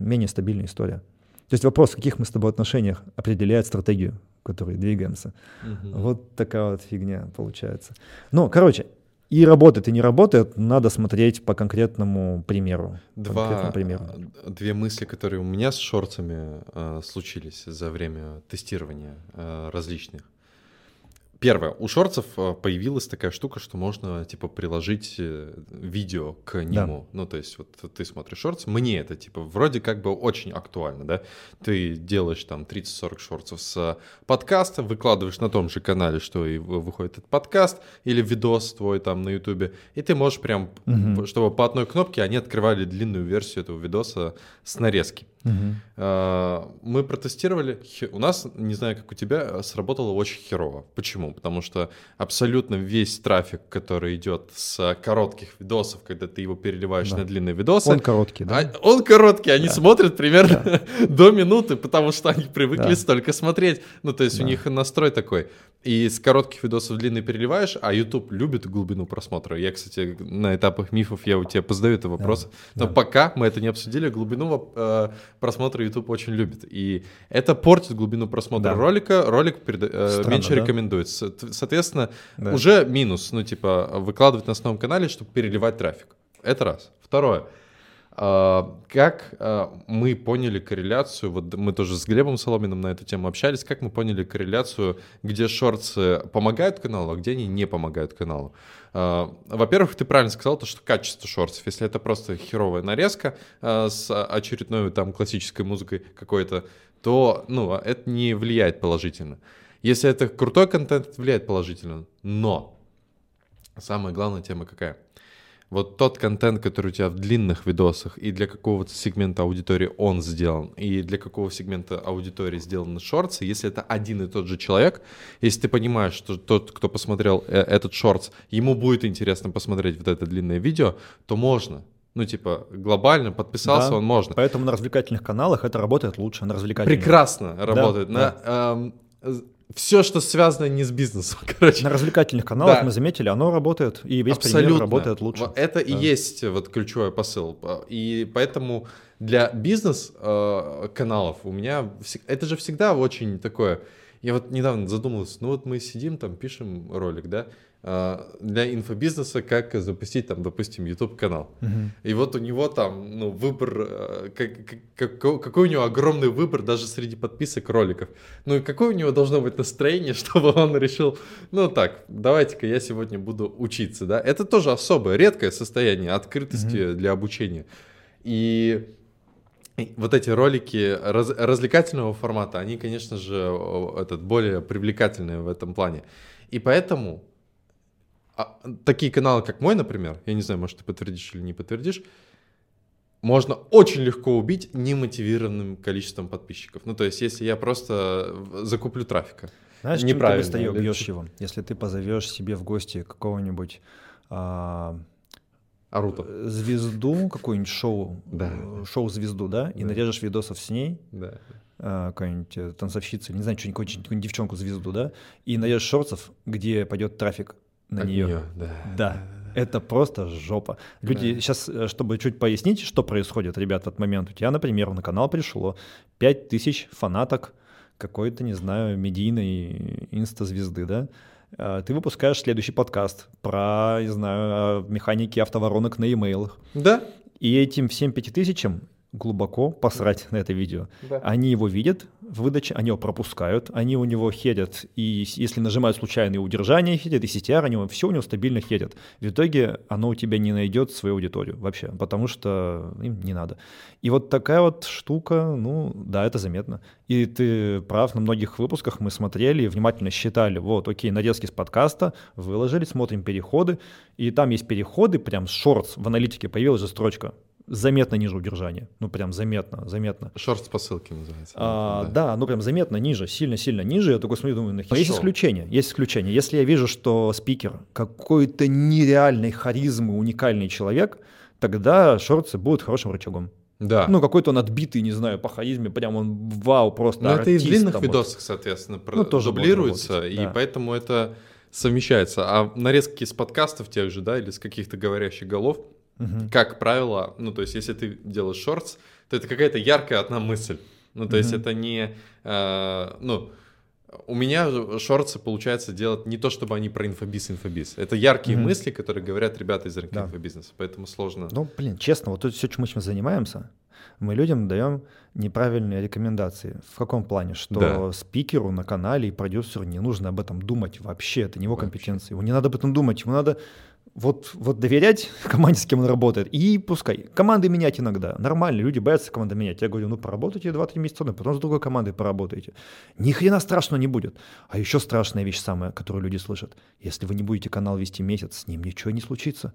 менее стабильная история. То есть вопрос, в каких мы с тобой отношениях определяет стратегию, в которой двигаемся. Угу. Вот такая вот фигня получается. Ну, короче, и работает, и не работает, надо смотреть по конкретному примеру. Два, примеру. Две мысли, которые у меня с шортами э, случились за время тестирования э, различных. Первое, у шорцев э, появилась такая штука, что можно типа приложить э, видео к нему. Да. Ну, то есть, вот ты смотришь шорты, мне это типа вроде как бы очень актуально, да. Ты делаешь там 30-40 шорцев с подкаста, выкладываешь на том же канале, что и выходит этот подкаст, или видос твой там на Ютубе, и ты можешь прям, угу. чтобы по одной кнопке они открывали длинную версию этого видоса с нарезки. Угу. Мы протестировали, у нас, не знаю, как у тебя, сработало очень херово. Почему? Потому что абсолютно весь трафик, который идет с коротких видосов, когда ты его переливаешь да. на длинные видосы. Он короткий, да? А, он короткий, они да. смотрят примерно да. до минуты, потому что они привыкли да. столько смотреть. Ну, то есть да. у них настрой такой. И с коротких видосов длинные переливаешь, а YouTube любит глубину просмотра. Я, кстати, на этапах мифов я у тебя позадаю этот вопрос. Да. Но да. пока мы это не обсудили, глубину просмотра YouTube очень любит. И это портит глубину просмотра да. ролика. Ролик перед, э, Странно, меньше да? рекомендуется. Соответственно, да. уже минус, ну, типа, выкладывать на основном канале, чтобы переливать трафик. Это раз. Второе. Uh, как uh, мы поняли корреляцию, вот мы тоже с Глебом Соломиным на эту тему общались, как мы поняли корреляцию, где шорты помогают каналу, а где они не помогают каналу. Uh, во-первых, ты правильно сказал, то, что качество шортов, если это просто херовая нарезка с очередной там классической музыкой какой-то, то ну, это не влияет положительно. Если это крутой контент, это влияет положительно. Но самая главная тема какая? Вот тот контент, который у тебя в длинных видосах, и для какого-то сегмента аудитории он сделан, и для какого сегмента аудитории сделаны шорты, если это один и тот же человек, если ты понимаешь, что тот, кто посмотрел э, этот шортс, ему будет интересно посмотреть вот это длинное видео, то можно. Ну, типа, глобально подписался, да, он можно. Поэтому на развлекательных каналах это работает лучше, на развлекательных. Прекрасно работает. Да, на, да. Эм, все, что связано не с бизнесом, короче. На развлекательных каналах да. мы заметили, оно работает, и весь Абсолютно. пример работает лучше. Это да. и есть вот ключевой посыл. И поэтому для бизнес-каналов у меня... Это же всегда очень такое... Я вот недавно задумался, ну вот мы сидим там, пишем ролик, да, для инфобизнеса, как запустить там, допустим, YouTube канал. Угу. И вот у него там, ну, выбор, э, как, как, какой у него огромный выбор даже среди подписок роликов. Ну и какое у него должно быть настроение, чтобы он решил, ну так, давайте-ка я сегодня буду учиться, да. Это тоже особое, редкое состояние открытости угу. для обучения. И вот эти ролики раз, развлекательного формата, они, конечно же, этот, более привлекательные в этом плане. И поэтому а, такие каналы, как мой, например, я не знаю, может, ты подтвердишь или не подтвердишь, можно очень легко убить немотивированным количеством подписчиков. Ну, то есть, если я просто закуплю трафика. Знаешь, неправильно. Чем ты быстрее убьешь его? Если ты позовешь себе в гости какого-нибудь а... Аруту. звезду, какую-нибудь шоу, да. Э, шоу-звезду, да, и да. нарежешь видосов с ней, да. а, какую-нибудь э, танцовщицу, не знаю, что-нибудь, какую-нибудь девчонку-звезду, да, и нарежешь шорцев, где пойдет трафик на От нее. нее да. да. Это просто жопа. Люди да. сейчас, э, чтобы чуть пояснить, что происходит, ребят, в этот момент. У тебя, например, на канал пришло 5000 фанаток какой-то, не знаю, медийной инста-звезды, да? А, ты выпускаешь следующий подкаст про, не знаю, механики автоворонок на имейлах. Да. И этим всем пяти тысячам глубоко посрать на это видео. Да. Они его видят в выдаче, они его пропускают, они у него хедят, и если нажимают случайные удержания, хедят, и CTR, они, все у него стабильно хедят. В итоге оно у тебя не найдет свою аудиторию вообще, потому что им не надо. И вот такая вот штука, ну да, это заметно. И ты прав, на многих выпусках мы смотрели и внимательно считали, вот, окей, нарезки с подкаста, выложили, смотрим переходы, и там есть переходы, прям шортс, в аналитике появилась же строчка, заметно ниже удержания. Ну, прям заметно, заметно. Шорт по ссылке называется. А, да. да, ну прям заметно ниже, сильно-сильно ниже. Я такой смотрю, думаю, нахер. Есть исключение, есть исключение. Если я вижу, что спикер какой-то нереальной харизмы, уникальный человек, тогда шорты будут хорошим рычагом. Да. Ну, какой-то он отбитый, не знаю, по харизме, прям он вау, просто Ну, это и в длинных видосах, соответственно, ну, тоже дублируется, и да. поэтому это совмещается. А нарезки с подкастов тех же, да, или с каких-то говорящих голов, Угу. Как правило, ну, то есть, если ты делаешь шортс, то это какая-то яркая одна мысль. Ну, то угу. есть, это не, э, ну, у меня шорты получается делать не то, чтобы они про инфобиз, инфобиз. Это яркие mm мысли, которые говорят ребята из рынка да. инфобизнеса, поэтому сложно. Ну, блин, честно, вот тут все, чем мы занимаемся, мы людям даем неправильные рекомендации. В каком плане? Что да. спикеру на канале и продюсеру не нужно об этом думать вообще, это не его вообще. компетенция. Ему не надо об этом думать, ему надо вот, вот доверять команде, с кем он работает, и пускай. Команды менять иногда. Нормально, люди боятся команды менять. Я говорю, ну поработайте 2-3 месяца, потом с другой командой поработаете. Ни хрена страшного не будет. А еще страшная вещь самая, которую люди слышат. Если вы не будете канал вести месяц, с ним ничего не случится.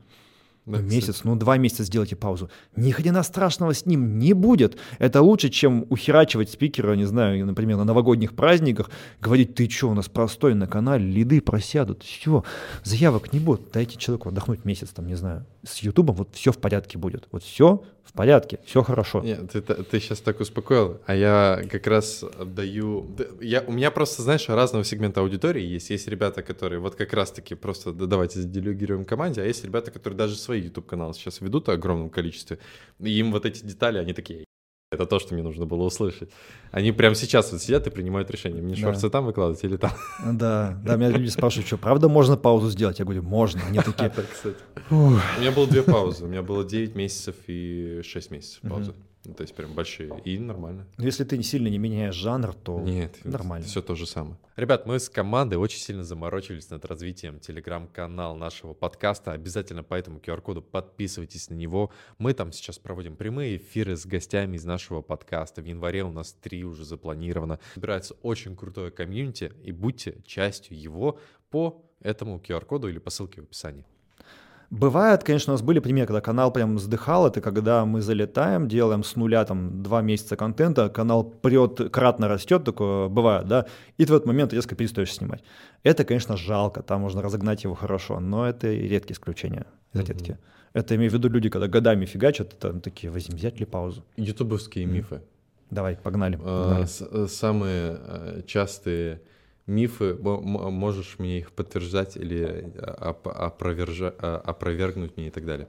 Да, месяц, кстати. ну два месяца сделайте паузу. Ни хрена страшного с ним не будет. Это лучше, чем ухерачивать спикера, не знаю, например, на новогодних праздниках, говорить, ты что, у нас простой на канале, лиды просядут, все, заявок не будет. Дайте человеку отдохнуть месяц, там, не знаю. С Ютубом вот все в порядке будет. Вот все в порядке, все хорошо. Нет, ты, ты сейчас так успокоил, а я как раз даю... Я, у меня просто, знаешь, разного сегмента аудитории есть. Есть ребята, которые вот как раз-таки просто да, давайте заделегируем команде, а есть ребята, которые даже свои YouTube-каналы сейчас ведут в огромном количестве. И им вот эти детали, они такие, это то, что мне нужно было услышать. Они прямо сейчас вот сидят и принимают решение, мне да. шорты там выкладывать или там. Да, да, меня люди спрашивают, что, правда можно паузу сделать? Я говорю, можно. Они такие... У меня было две паузы, у меня было 9 месяцев и 6 месяцев паузы. Ну, то есть прям большие. И нормально. Но если ты сильно не меняешь жанр, то Нет, нормально. все то же самое. Ребят, мы с командой очень сильно заморочились над развитием телеграм-канала нашего подкаста. Обязательно по этому QR-коду подписывайтесь на него. Мы там сейчас проводим прямые эфиры с гостями из нашего подкаста. В январе у нас три уже запланировано. Собирается очень крутое комьюнити, и будьте частью его по этому QR-коду или по ссылке в описании. Бывает, конечно, у нас были примеры, когда канал прям вздыхал, это когда мы залетаем, делаем с нуля там два месяца контента, канал прет, кратно растет, такое бывает, да, и ты в этот момент резко перестаешь снимать. Это, конечно, жалко, там можно разогнать его хорошо, но это редкие исключения, редкие. Mm-hmm. Это имею в виду люди, когда годами фигачат, это такие, возьми, взять ли паузу? Ютубовские mm-hmm. мифы. Давай, погнали. погнали. А, самые э, частые мифы, можешь мне их подтверждать или опровержа, опровергнуть мне и так далее.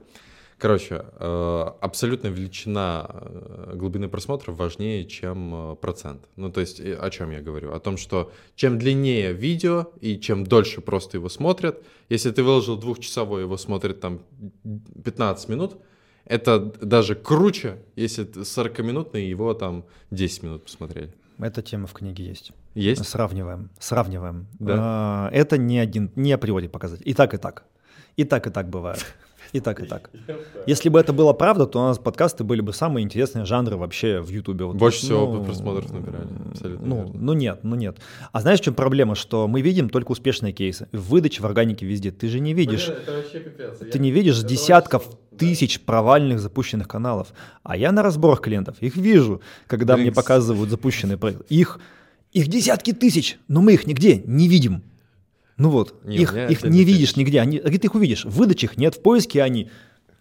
Короче, э, абсолютно величина э, глубины просмотра важнее, чем э, процент. Ну, то есть, о чем я говорю? О том, что чем длиннее видео и чем дольше просто его смотрят, если ты выложил двухчасовой, его смотрят там 15 минут, это даже круче, если 40-минутный его там 10 минут посмотрели. Эта тема в книге есть. Есть? Сравниваем, сравниваем. Да. А, это не один, не априори показать. И так, и так. И так, и так бывает. И так, и так. Если бы это было правда, то у нас подкасты были бы самые интересные жанры вообще в Ютубе. Вот, Больше всего ну, просмотров набирали. Абсолютно ну, верно. ну нет, ну нет. А знаешь, в чем проблема? Что мы видим только успешные кейсы. В выдаче, в органике везде. Ты же не видишь... Блин, это вообще пипец. Ты я... не видишь это десятков тысяч да. провальных запущенных каналов. А я на разборах клиентов их вижу, когда Блин. мне показывают запущенные проекты. Их, их десятки тысяч, но мы их нигде не видим. Ну вот, не, их, их не видишь нигде. Они, где ты их увидишь? В выдаче их нет, в поиске они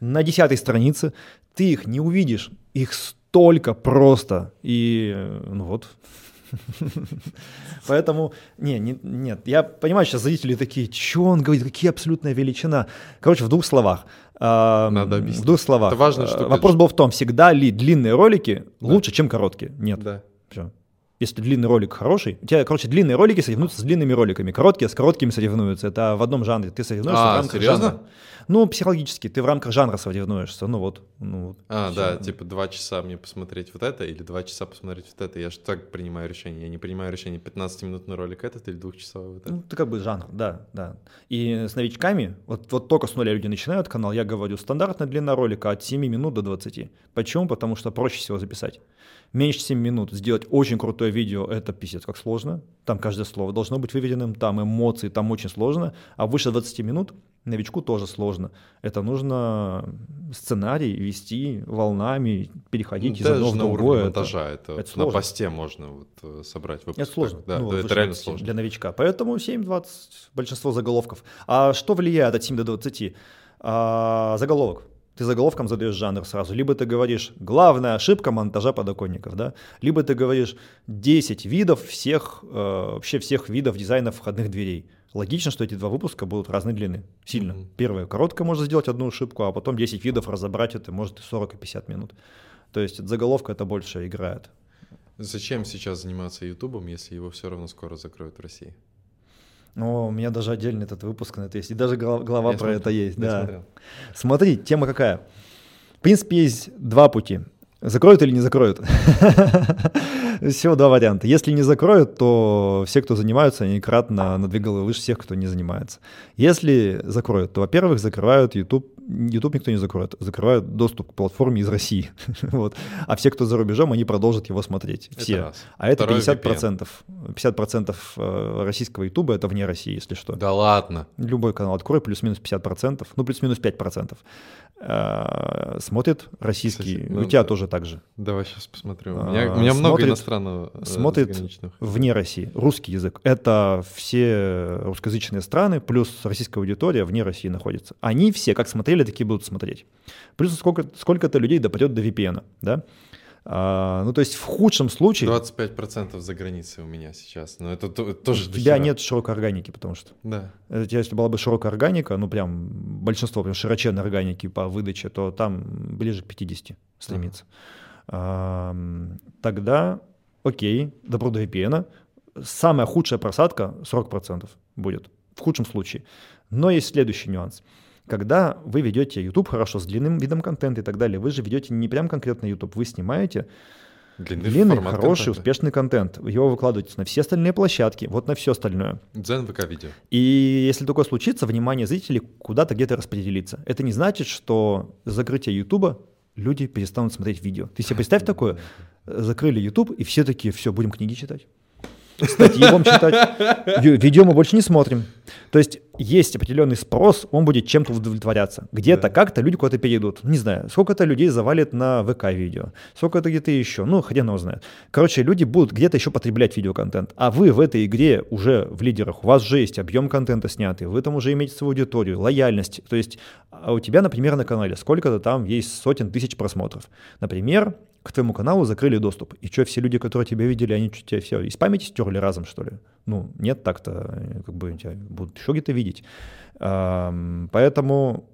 на десятой странице. Ты их не увидишь. Их столько просто. И ну вот. Поэтому, не, не, нет, я понимаю, сейчас зрители такие, что он говорит, какие абсолютная величина. Короче, в двух словах. Надо объяснить. В двух словах. Это важно, что Вопрос был в том, всегда ли длинные ролики да. лучше, чем короткие? Нет. Да. Все если длинный ролик хороший, у тебя, короче, длинные ролики соревнуются с длинными роликами, короткие с короткими соревнуются. Это в одном жанре. Ты соревнуешься а, в рамках серьезно? жанра. Ну, психологически, ты в рамках жанра соревнуешься. Ну вот. Ну, а, все. да, типа два часа мне посмотреть вот это или два часа посмотреть вот это. Я же так принимаю решение. Я не принимаю решение 15-минутный ролик этот или двухчасовой вот этот. Ну, ты как бы жанр, да, да. И с новичками, вот, вот только с нуля люди начинают канал, я говорю, стандартная длина ролика от 7 минут до 20. Почему? Потому что проще всего записать меньше 7 минут сделать очень крутое видео, это писец как сложно. Там каждое слово должно быть выведенным, там эмоции, там очень сложно. А выше 20 минут новичку тоже сложно. Это нужно сценарий вести волнами, переходить ну, из одного в другое. монтажа, это, это, это на посте можно вот э, собрать выпуск. Это сложно. Да, ну, это реально сложно. Для новичка. Поэтому 7-20 большинство заголовков. А что влияет от 7 до 20? А, заголовок ты заголовком задаешь жанр сразу. Либо ты говоришь «главная ошибка монтажа подоконников», да? либо ты говоришь 10 видов всех, э, вообще всех видов дизайна входных дверей. Логично, что эти два выпуска будут разной длины, сильно. Mm-hmm. Первое, короткое можно сделать одну ошибку, а потом 10 видов разобрать это может и 40, и 50 минут. То есть заголовка это больше играет. Зачем сейчас заниматься Ютубом, если его все равно скоро закроют в России? О, у меня даже отдельный этот выпуск на это есть. И даже глава, про смотрел, это есть. Да. Смотрел. Смотри, тема какая. В принципе, есть два пути. Закроют или не закроют? Всего два варианта. Если не закроют, то все, кто занимаются, они кратно на две головы выше всех, кто не занимается. Если закроют, то, во-первых, закрывают YouTube. YouTube никто не закроет. Закрывают доступ к платформе из России. вот. А все, кто за рубежом, они продолжат его смотреть. Все. Это а это Второй 50%. VPN. 50% э, российского YouTube это вне России, если что. Да ладно. Любой канал открой, плюс-минус 50%. Ну, плюс-минус 5%. Э, смотрит российский. Кстати, ну, у тебя тоже так же. Давай сейчас посмотрю. У меня, у меня смотрит, много иностранного. Э, смотрит вне России. Русский язык. Это все русскоязычные страны, плюс российская аудитория вне России находится. Они все, как смотрели, такие будут смотреть. Плюс сколько, сколько-то людей допадет до VPN. Да? А, ну, то есть в худшем случае... 25% за границей у меня сейчас, но это, это тоже... У тебя нет широкой органики, потому что... Да. Тебя, если была бы широкая органика, ну, прям большинство прям широченной органики по выдаче, то там ближе к 50 стремится. А, тогда, окей, добро до VPN. Самая худшая просадка 40% будет в худшем случае. Но есть следующий нюанс – когда вы ведете YouTube хорошо с длинным видом контента и так далее, вы же ведете не прям конкретно YouTube, вы снимаете Длинный, длинный хороший, контента. успешный контент. Его выкладываете на все остальные площадки, вот на все остальное. Дзен ВК видео. И если такое случится, внимание зрителей куда-то где-то распределится. Это не значит, что закрытие YouTube люди перестанут смотреть видео. Ты себе представь такое, закрыли YouTube, и все такие, все, будем книги читать статьи будем читать, видео мы больше не смотрим. То есть есть определенный спрос, он будет чем-то удовлетворяться. Где-то да. как-то люди куда-то перейдут. Не знаю, сколько-то людей завалит на ВК-видео, сколько-то где-то еще, ну, хрен его знает. Короче, люди будут где-то еще потреблять видеоконтент, а вы в этой игре уже в лидерах, у вас же есть объем контента снятый, вы там уже имеете свою аудиторию, лояльность. То есть а у тебя, например, на канале сколько-то там есть сотен тысяч просмотров. Например, к твоему каналу закрыли доступ. И что, все люди, которые тебя видели, они что, тебя все из памяти стерли разом, что ли? Ну, нет так-то, как бы тебя будут еще где-то видеть. Поэтому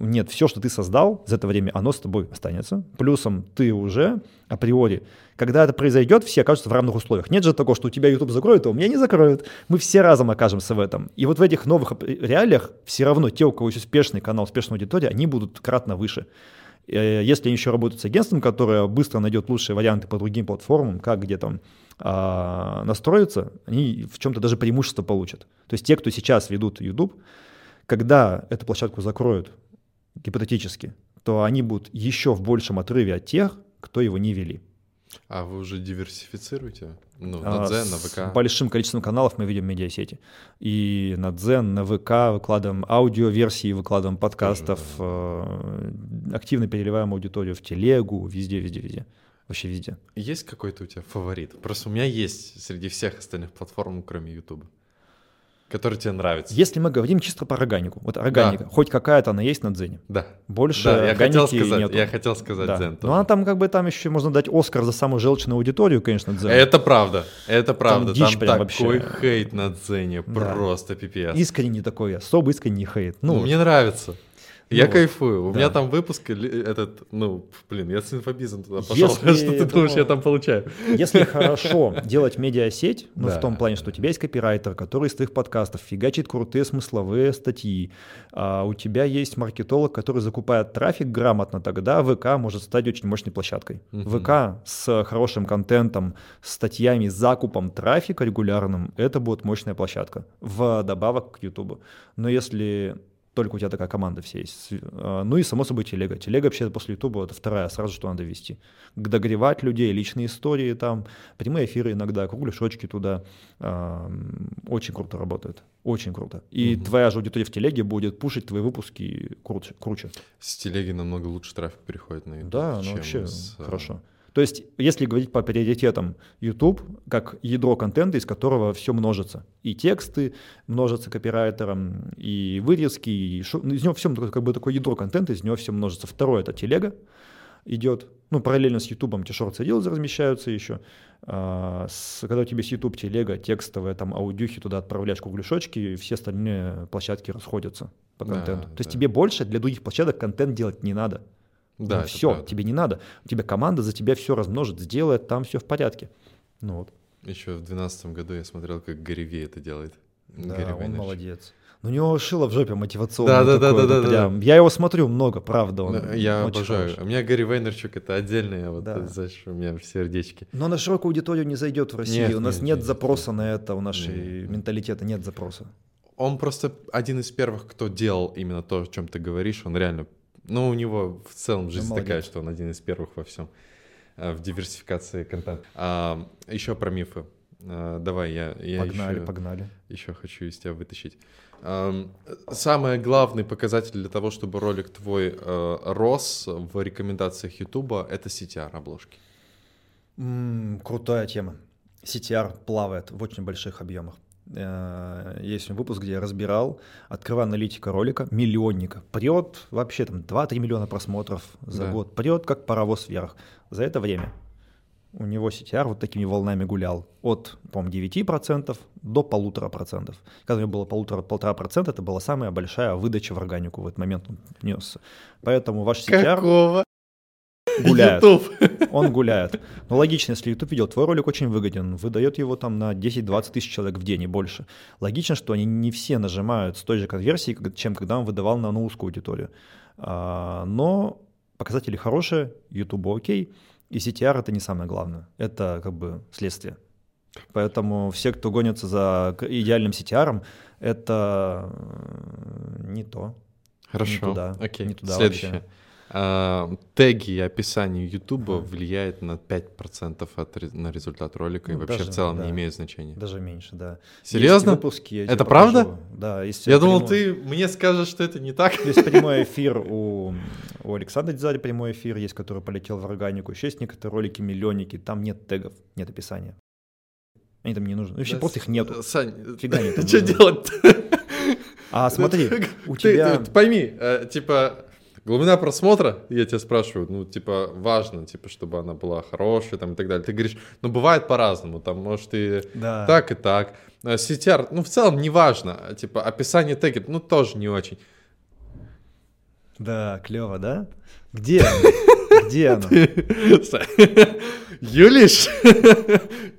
Нет, все, что ты создал за это время, оно с тобой останется. Плюсом ты уже априори, когда это произойдет, все окажутся в равных условиях. Нет же такого, что у тебя YouTube закроют, а у меня не закроют. Мы все разом окажемся в этом. И вот в этих новых реалиях все равно те, у кого есть успешный канал, успешная аудитория, они будут кратно выше. Э, если они еще работают с агентством, которое быстро найдет лучшие варианты по другим платформам, как где там а, настроиться, они в чем-то даже преимущество получат. То есть те, кто сейчас ведут YouTube, когда эту площадку закроют, гипотетически, то они будут еще в большем отрыве от тех, кто его не вели. А вы уже диверсифицируете? Ну, на Дзен, на ВК? С большим количеством каналов мы видим медиасети. И на Дзен, на ВК выкладываем аудиоверсии, выкладываем подкастов, э, активно переливаем аудиторию в телегу, везде, везде, везде. Вообще везде. Есть какой-то у тебя фаворит? Просто у меня есть среди всех остальных платформ, кроме YouTube который тебе нравится. Если мы говорим чисто по органику, вот органика, да. хоть какая-то она есть на Дзене. Да. Больше да, я хотел сказать, нету. Я хотел сказать да. Дзен тоже. Ну, а там как бы там еще можно дать Оскар за самую желчную аудиторию, конечно, Дзен. Это правда, это правда. Там, там такой вообще. хейт на Дзене, да. просто пипец. Искренний такой, особо искренний хейт. Ну, ну мне нравится. Я ну, кайфую. У да. меня там выпуск этот, ну, блин, я с инфобизом туда пошел. Если, что ты думаешь, я там получаю? Если хорошо делать медиасеть, ну, да. в том плане, что у тебя есть копирайтер, который из твоих подкастов фигачит крутые смысловые статьи, а у тебя есть маркетолог, который закупает трафик грамотно, тогда ВК может стать очень мощной площадкой. Угу. ВК с хорошим контентом, статьями, закупом трафика регулярным, это будет мощная площадка. В добавок к YouTube. Но если только у тебя такая команда вся есть. А, ну и, само собой, телега. Телега вообще после Ютуба это вторая, сразу что надо вести. Догревать людей, личные истории там, прямые эфиры иногда, кругляшочки туда. Очень круто работает. Очень круто. И угу. твоя же аудитория в телеге будет пушить твои выпуски круче. круче. С телеги намного лучше трафик приходит на YouTube. Да, ну вообще с... А, хорошо. То есть, если говорить по приоритетам, YouTube как ядро контента, из которого все множится. И тексты множатся копирайтером, и вырезки, и шо... из него все, как бы такое ядро контента, из него все множится. Второе — это телега идет. Ну, параллельно с YouTube те шорты Reels размещаются еще. А, с, когда у тебя с YouTube телега, текстовая, там, аудюхи, туда отправляешь кругляшочки, и все остальные площадки расходятся по контенту. Да, То есть тебе больше для других площадок контент делать не надо. Да, ну, все, правда. тебе не надо. У тебя команда за тебя все размножит, сделает, там все в порядке. Ну вот. Еще в 2012 году я смотрел, как Гарри это делает. Да, Гарри он Вейнерч. молодец. Ну, у него шило в жопе мотивационное. Да, да, да, да, да, да. Я его смотрю много, правда. Он я обожаю. Хороший. У меня Гарри Вейнерчук это отдельное, вот, да. знаешь, у меня в сердечке. Но на широкую аудиторию не зайдет в России. Нет, у нас нет, нет, нет запроса нет. на это, у нашей нет. менталитета нет запроса. Он просто один из первых, кто делал именно то, о чем ты говоришь. Он реально ну, у него в целом жизнь ну, такая, что он один из первых во всем, э, в диверсификации контента. А, еще про мифы. А, давай, я, я погнали, еще, погнали. Еще хочу из тебя вытащить. А, самый главный показатель для того, чтобы ролик твой а, рос в рекомендациях Ютуба, это CTR обложки. Mm, крутая тема. CTR плавает в очень больших объемах. Э, есть выпуск, где я разбирал, открываю аналитика ролика, миллионника, прет вообще там 2-3 миллиона просмотров за да. год, прет как паровоз вверх. За это время у него CTR вот такими волнами гулял от, по-моему, 9% до полутора процентов. Когда у него было полутора, полтора процента, это была самая большая выдача в органику в этот момент он внес. Поэтому ваш CTR... Какого? Гуляет. YouTube. Он гуляет. Но логично, если YouTube видел, твой ролик очень выгоден, выдает его там на 10-20 тысяч человек в день и больше. Логично, что они не все нажимают с той же конверсией, чем когда он выдавал на узкую аудиторию. А, но показатели хорошие, YouTube окей, и CTR это не самое главное, это как бы следствие. Поэтому все, кто гонится за идеальным CTR, это не то. Хорошо, не туда, окей. Не туда Следующее. Вообще. А, теги и описание YouTube uh-huh. влияет на 5% от, на результат ролика ну, и вообще даже, в целом да. не имеет значения. Даже меньше, да. Серьезно? Есть выпуски, я это правда? Да. Есть я думал, ты мне скажешь, что это не так. Есть прямой эфир у, у Александра Дизари, прямой эфир есть, который полетел в органику. Еще есть некоторые ролики, миллионники, там нет тегов, нет описания. Они там не нужны. Вообще да, просто их нету. Сань, Фига нет. Что делать? А смотри, у тебя... Пойми, э, типа Глубина просмотра, я тебя спрашиваю, ну, типа, важно, типа, чтобы она была хорошая, там, и так далее. Ты говоришь, ну, бывает по-разному, там, может, и да. так, и так. CTR, ну, в целом, не важно, типа, описание теги, ну, тоже не очень. Да, клево, да? Где? Где она? Юлиш?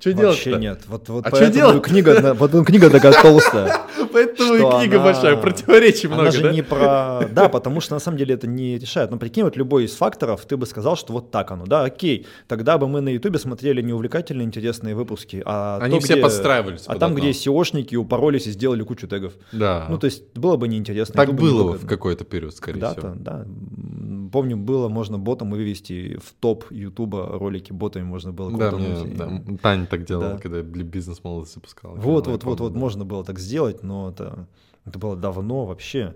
Что делать Вообще нет. Вот, вот а что делать? Книга, вот книга такая толстая. Поэтому и книга большая, противоречий много, же да? не про... Да, потому что на самом деле это не решает. Но прикинь, вот любой из факторов, ты бы сказал, что вот так оно, да, окей. Тогда бы мы на Ютубе смотрели не увлекательные, интересные выпуски, а Они все подстраивались. А там, где SEOшники упоролись и сделали кучу тегов. Да. Ну, то есть было бы неинтересно. Так было в какой-то период, скорее всего. Да, да. Помню, было можно ботом вывести в топ Ютуба ролики ботами можно было. Да, мне, да. Таня так делала, да. когда бизнес молодость запускала. Вот, вот, вот, вот, можно было так сделать, но это это было давно вообще,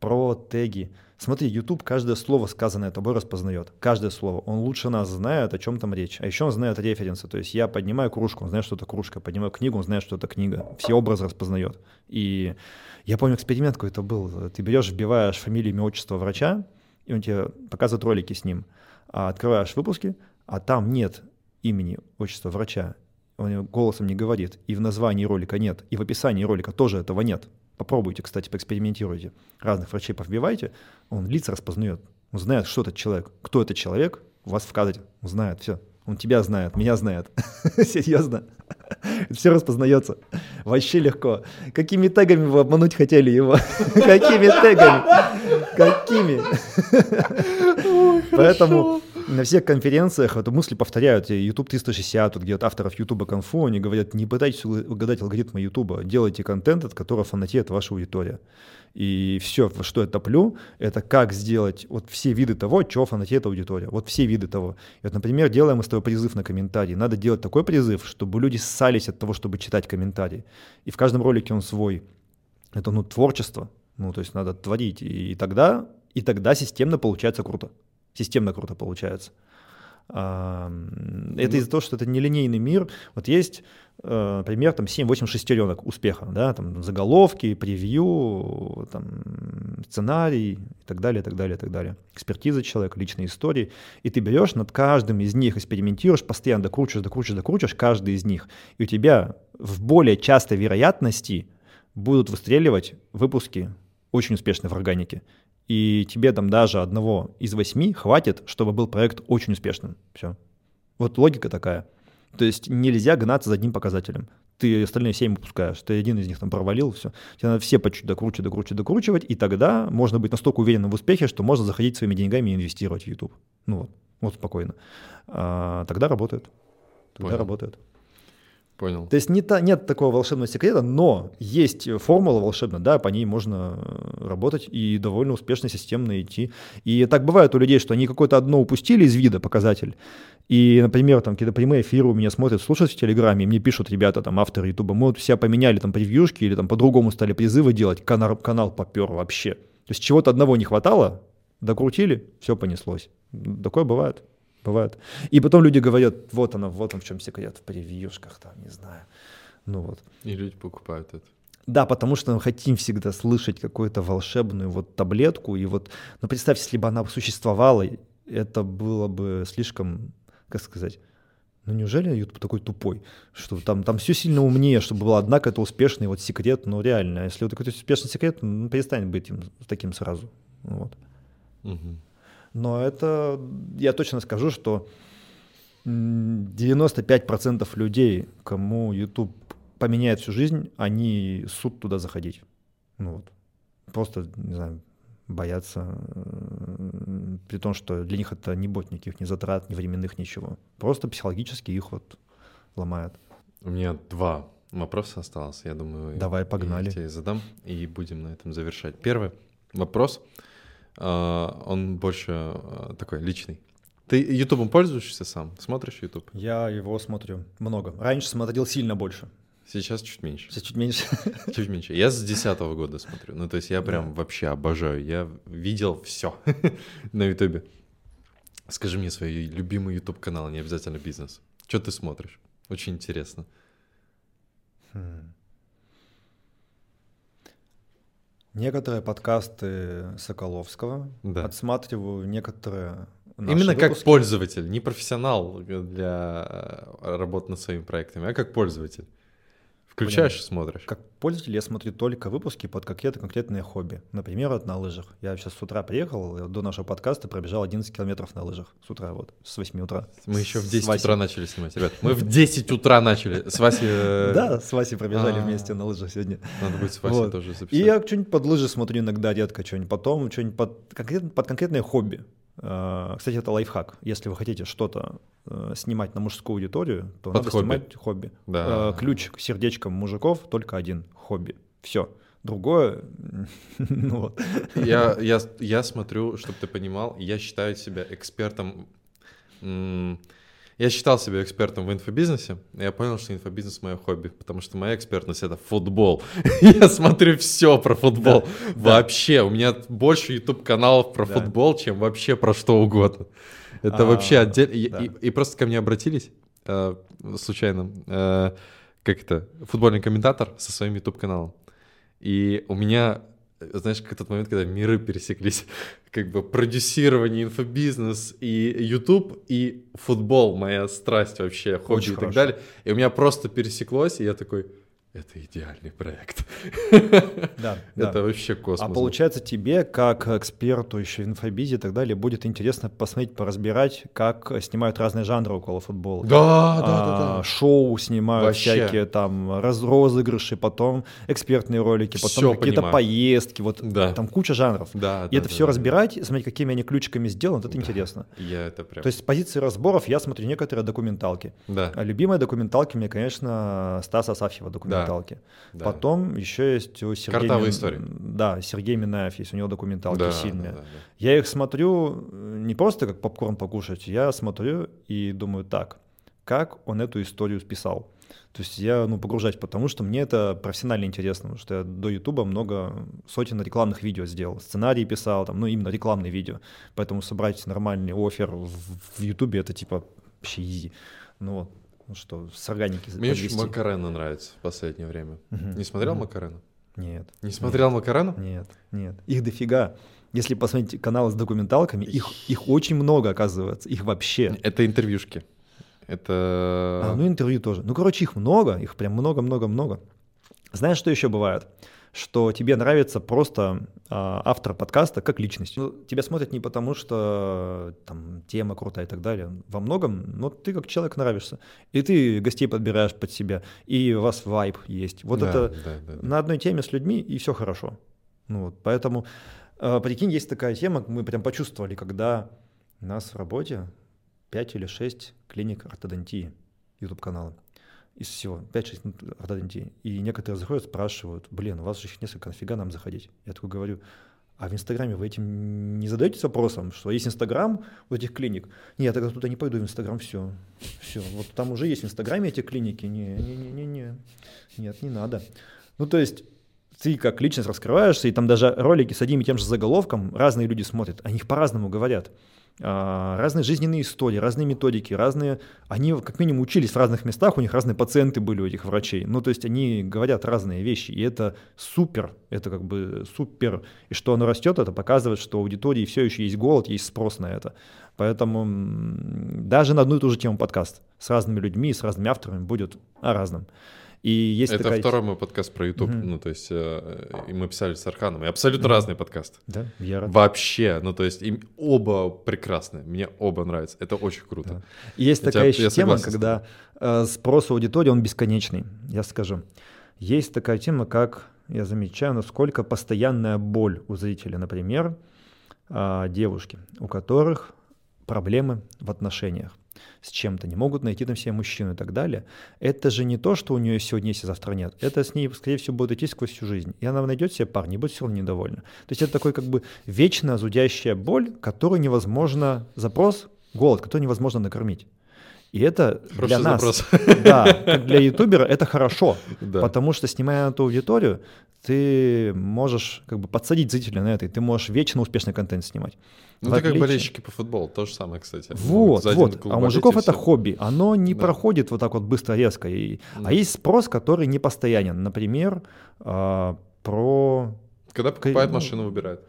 про теги. Смотри, YouTube каждое слово, сказанное тобой, распознает. Каждое слово. Он лучше нас знает, о чем там речь. А еще он знает референсы. То есть я поднимаю кружку, он знает, что это кружка. Поднимаю книгу, он знает, что это книга. Все образы распознает. И я помню, эксперимент какой-то был. Ты берешь, вбиваешь фамилию, имя, отчество врача, и он тебе показывает ролики с ним. А открываешь выпуски, а там нет имени, отчества врача. Он голосом не говорит. И в названии ролика нет. И в описании ролика тоже этого нет. Попробуйте, кстати, поэкспериментируйте. Разных врачей повбивайте, он лица распознает. Он знает, что этот человек. Кто этот человек, у вас в кадре. Он знает, все. Он тебя знает, меня знает. Серьезно. Все распознается. Вообще легко. Какими тегами вы обмануть хотели его? Какими тегами? Какими? Поэтому на всех конференциях эту мысль повторяют. YouTube 360, тут где-то авторов YouTube конфу, они говорят, не пытайтесь угадать алгоритмы YouTube, делайте контент, от которого фанатеет ваша аудитория. И все, что я топлю, это как сделать вот все виды того, чего фанатеет аудитория. Вот все виды того. И вот, например, делаем мы с тобой призыв на комментарии. Надо делать такой призыв, чтобы люди ссались от того, чтобы читать комментарии. И в каждом ролике он свой. Это, ну, творчество. Ну, то есть надо творить. И тогда, и тогда системно получается круто системно круто получается. Это из-за того, что это нелинейный мир. Вот есть, э, например, там 7-8 шестеренок успеха, да, там заголовки, превью, там, сценарий и так далее, и так далее, и так далее. Экспертиза человека, личные истории. И ты берешь над каждым из них, экспериментируешь, постоянно докручиваешь, докручиваешь, докручиваешь каждый из них. И у тебя в более частой вероятности будут выстреливать выпуски очень успешные в органике и тебе там даже одного из восьми хватит, чтобы был проект очень успешным. Все. Вот логика такая. То есть нельзя гнаться за одним показателем. Ты остальные семь выпускаешь, ты один из них там провалил, все. Тебе надо все по чуть докручивать, докручивать, докручивать, и тогда можно быть настолько уверенным в успехе, что можно заходить своими деньгами и инвестировать в YouTube. Ну вот, вот спокойно. А, тогда работает. Тогда Понял. работает. Понял. То есть не та, нет такого волшебного секрета, но есть формула волшебная, да, по ней можно э, работать и довольно успешно, системно идти. И так бывает у людей, что они какое-то одно упустили из вида показатель, и, например, там какие-то прямые эфиры у меня смотрят, слушают в Телеграме, и мне пишут ребята, там, авторы Ютуба, мы вот себя поменяли там превьюшки или там по-другому стали призывы делать, канал, канал попер вообще. То есть чего-то одного не хватало, докрутили, все понеслось. Такое бывает. Бывает. И потом люди говорят, вот оно, вот он в чем секрет, в превьюшках, там, не знаю. Ну вот. И люди покупают это. Да, потому что мы хотим всегда слышать какую-то волшебную вот таблетку. И вот, ну представь, если бы она существовала, это было бы слишком, как сказать, ну неужели YouTube такой тупой, что там, там все сильно умнее, чтобы была одна какая-то успешный вот секрет, ну реально, а если вот какой-то успешный секрет, ну перестань быть им таким сразу. Вот. Угу. Но это, я точно скажу, что 95% людей, кому YouTube поменяет всю жизнь, они суд туда заходить. Ну вот. Просто, не знаю, боятся, э, при том, что для них это не будет никаких ни затрат, ни временных, ничего. Просто психологически их вот ломают. У меня два вопроса осталось, я думаю. Давай, погнали. Я тебе задам, и будем на этом завершать. Первый вопрос — он больше а, такой личный. Ты Ютубом пользуешься сам? Смотришь Ютуб? Я его смотрю много. Раньше смотрел сильно больше. Сейчас чуть меньше. Сейчас чуть меньше. Чуть меньше. Я с десятого года смотрю. Ну, то есть я прям да. вообще обожаю. Я видел все на Ютубе. Скажи мне свой любимый Ютуб канал, не обязательно бизнес. Что ты смотришь? Очень интересно. Хм. Некоторые подкасты Соколовского да. отсматриваю, некоторые Именно выпуски. как пользователь, не профессионал для э, работы над своими проектами, а как пользователь. Включаешь и смотришь. Как пользователь я смотрю только выпуски под какие-то конкретные хобби. Например, вот на лыжах. Я сейчас с утра приехал, до нашего подкаста пробежал 11 километров на лыжах. С утра вот, с 8 утра. Мы еще в 10 утра начали снимать, ребят. Мы в 10 утра начали. С Васей... Э, да, с Васей пробежали а. вместе на лыжах сегодня. Надо будет с Васей тоже записать. И я что-нибудь под лыжи смотрю иногда, редко что-нибудь. Потом что-нибудь под конкретное хобби. А, кстати, это лайфхак. Если вы хотите что-то э, снимать на мужскую аудиторию, то Под надо хобби. снимать хобби. Да. Э, ключ к сердечкам мужиков только один — хобби. Все. Другое, ну вот. Я, я, я смотрю, чтобы ты понимал, я считаю себя экспертом я считал себя экспертом в инфобизнесе, и я понял, что инфобизнес мое хобби, потому что моя экспертность это футбол. я смотрю все про футбол. Да, вообще, да. у меня больше YouTube каналов про да. футбол, чем вообще про что угодно. Это а, вообще отдельно. Да. И, и просто ко мне обратились э, случайно, э, как это, футбольный комментатор со своим YouTube каналом. И у меня знаешь, как тот момент, когда миры пересеклись, как бы продюсирование, инфобизнес и YouTube, и футбол, моя страсть вообще, хобби Очень и хорошо. так далее. И у меня просто пересеклось, и я такой, это идеальный проект. Да, это да. вообще космос. А получается тебе, как эксперту еще в инфобизе и так далее, будет интересно посмотреть, поразбирать, как снимают разные жанры около футбола. Да, а, да, да, да. Шоу снимают вообще. всякие там раз, розыгрыши, потом экспертные ролики, потом какие-то поездки, вот да. там куча жанров. Да, и да, это да, все да, разбирать, да. смотреть, какими они ключиками сделаны, это да. интересно. Я это прям... То есть с позиции разборов я смотрю некоторые документалки. Да. А любимые документалки мне, конечно, Стаса Асафьева документалки. Да документалки. Да. Потом еще есть у Сергея... Картавые Мин... истории. Да, Сергей Минаев есть, у него документалки да, сильные. Да, да, да. Я их смотрю не просто как попкорн покушать, я смотрю и думаю так, как он эту историю списал. То есть я ну, погружаюсь, потому что мне это профессионально интересно, потому что я до Ютуба много сотен рекламных видео сделал, сценарий писал, там, ну именно рекламные видео. Поэтому собрать нормальный офер в Ютубе это типа вообще изи. Ну вот, ну что, с органики Мне подвести. очень Макарена нравится в последнее время. Угу. Не смотрел угу. Макарена? Нет. Не смотрел нет, Макарена? Нет, нет. Их дофига. Если посмотреть каналы с документалками, их, их очень много, оказывается. Их вообще. Это интервьюшки. Это... А, ну интервью тоже. Ну, короче, их много, их прям много-много-много. Знаешь, что еще бывает? Что тебе нравится просто а, автор подкаста как личность. Ну, тебя смотрят не потому, что там тема крутая и так далее. Во многом, но ты как человек нравишься. И ты гостей подбираешь под себя, и у вас вайб есть. Вот да, это да, да, да. на одной теме с людьми, и все хорошо. Ну, вот, поэтому, э, прикинь, есть такая тема, мы прям почувствовали, когда у нас в работе 5 или 6 клиник ортодонтии, YouTube-канала из всего, 5-6 ортодонтии. И некоторые заходят, спрашивают, блин, у вас же их несколько, нафига нам заходить? Я такой говорю, а в Инстаграме вы этим не задаетесь вопросом, что есть Инстаграм у этих клиник? Нет, я тогда туда не пойду в Инстаграм, все. Все, вот там уже есть в Инстаграме эти клиники. Не, не, не, не, не. Нет, не надо. Ну, то есть ты как личность раскрываешься, и там даже ролики с одним и тем же заголовком разные люди смотрят, о них по-разному говорят. А, разные жизненные истории, разные методики, разные... Они как минимум учились в разных местах, у них разные пациенты были у этих врачей. Ну, то есть они говорят разные вещи, и это супер, это как бы супер. И что оно растет, это показывает, что у аудитории все еще есть голод, есть спрос на это. Поэтому даже на одну и ту же тему подкаст с разными людьми, с разными авторами будет о разном. И есть Это такая... второй мой подкаст про YouTube. Угу. Ну, то есть, э, и мы писали с Арханом. И абсолютно угу. разные подкасты. Да, я рад. Вообще. Ну, то есть, им оба прекрасные. Мне оба нравятся. Это очень круто. Да. Есть я такая тебя, еще тема, когда э, спрос аудитории, он бесконечный, я скажу. Есть такая тема, как, я замечаю, насколько постоянная боль у зрителя. Например, э, девушки, у которых проблемы в отношениях с чем-то, не могут найти там себе мужчину и так далее. Это же не то, что у нее сегодня есть, а завтра нет. Это с ней, скорее всего, будет идти сквозь всю жизнь. И она найдет себе парня и будет все равно недовольна. То есть это такой как бы вечно зудящая боль, которую невозможно, запрос, голод, который невозможно накормить. И это Хороший для нас, запрос. да, как для ютубера это хорошо, да. потому что снимая эту аудиторию, ты можешь как бы подсадить зрителя на это, и ты можешь вечно успешный контент снимать. Ну, это как болельщики по футболу, то же самое, кстати. Вот, вот. А у мужиков это хобби. Оно не да. проходит вот так вот быстро, резко. И... Да. А есть спрос, который не постоянен. Например, э, про... Когда покупает, ну, машину выбирает.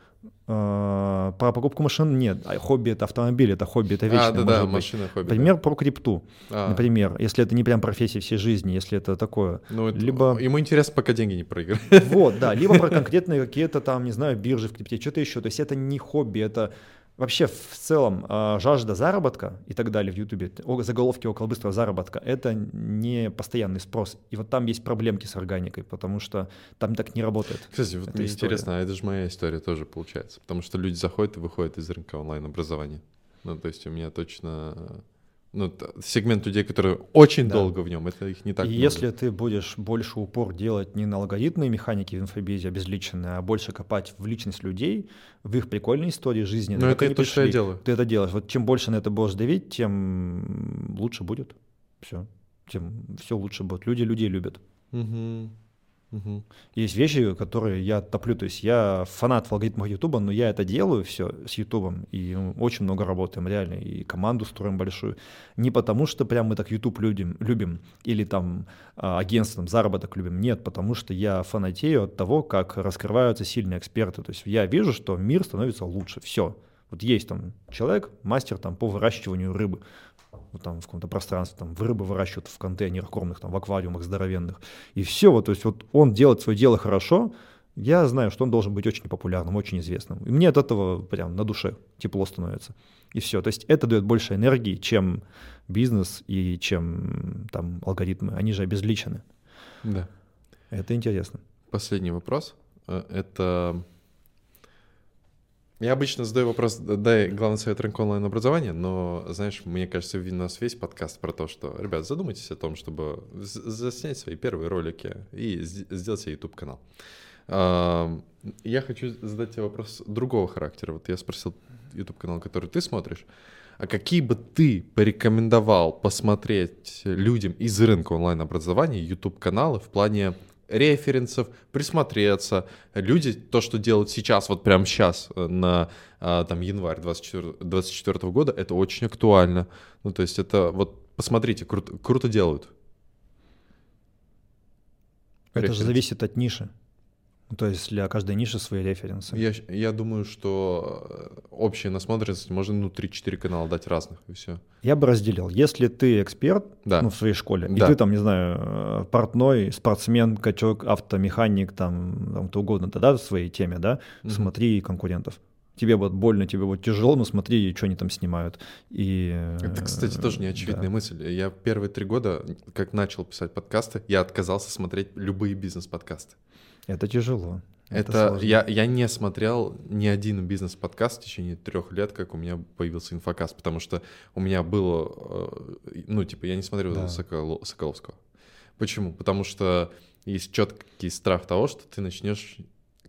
Э, про покупку машин нет. А хобби это автомобиль, это хобби, это вечно. А, да, да, машина, хобби. Пример да. про крипту. А. Например, если это не прям профессия всей жизни, если это такое. Ну, либо... Ему интересно, пока деньги не проиграть. Вот, да. Либо про конкретные какие-то там, не знаю, биржи в крипте, что-то еще. То есть это не хобби, это вообще в целом э, жажда заработка и так далее в Ютубе, заголовки около быстрого заработка, это не постоянный спрос. И вот там есть проблемки с органикой, потому что там так не работает. Кстати, вот мне интересно, а это же моя история тоже получается, потому что люди заходят и выходят из рынка онлайн-образования. Ну, то есть у меня точно ну, сегмент людей, которые очень да. долго в нем, это их не так И много. если ты будешь больше упор делать не на алгоритмы механики в инфобизе обезличенные, а больше копать в личность людей, в их прикольные истории жизни, ну, это то, что я делаю. Ты это делаешь. Вот чем больше на это будешь давить, тем лучше будет. Все. Тем все лучше будет. Люди людей любят. Угу. Есть вещи, которые я топлю. То есть я фанат алгоритмов Ютуба, но я это делаю все с Ютубом. И ну, очень много работаем, реально. И команду строим большую. Не потому, что прям мы так Ютуб любим, любим или там а, агентством заработок любим. Нет, потому что я фанатею от того, как раскрываются сильные эксперты. То есть я вижу, что мир становится лучше. Все. Вот есть там человек, мастер там по выращиванию рыбы вот там в каком-то пространстве, там рыбы выращивают в контейнерах кормных, там в аквариумах здоровенных. И все, вот, то есть вот он делает свое дело хорошо, я знаю, что он должен быть очень популярным, очень известным. И мне от этого прям на душе тепло становится. И все. То есть это дает больше энергии, чем бизнес и чем там алгоритмы. Они же обезличены. Да. Это интересно. Последний вопрос. Э, это я обычно задаю вопрос, дай главный совет рынка онлайн-образования, но, знаешь, мне кажется, у нас весь подкаст про то, что, ребят, задумайтесь о том, чтобы заснять свои первые ролики и сделать себе YouTube-канал. Я хочу задать тебе вопрос другого характера. Вот я спросил YouTube-канал, который ты смотришь, а какие бы ты порекомендовал посмотреть людям из рынка онлайн-образования YouTube-каналы в плане референсов, присмотреться. Люди, то, что делают сейчас, вот прямо сейчас, э, на а, там январь 2024 года, это очень актуально. Ну, то есть это вот, посмотрите, круто, круто делают. Это Референс. же зависит от ниши. Ну, то есть для каждой ниши свои референсы. Я, я думаю, что э, общая насмотренность можно ну 3-4 канала дать разных, и все. Я бы разделил. Если ты эксперт да. ну, в своей школе, да. и ты там, не знаю, э, портной, спортсмен, качок, автомеханик, там, там кто угодно, тогда в своей теме, да, угу. смотри конкурентов тебе будет больно, тебе будет тяжело, но смотри, что они там снимают. И, Это, кстати, тоже неочевидная да. мысль. Я первые три года, как начал писать подкасты, я отказался смотреть любые бизнес-подкасты. Это тяжело. Это, это я, я не смотрел ни один бизнес-подкаст в течение трех лет, как у меня появился инфокаст, потому что у меня было, э, ну, типа, я не смотрел да. Сокол, Соколовского. Почему? Потому что есть четкий страх того, что ты начнешь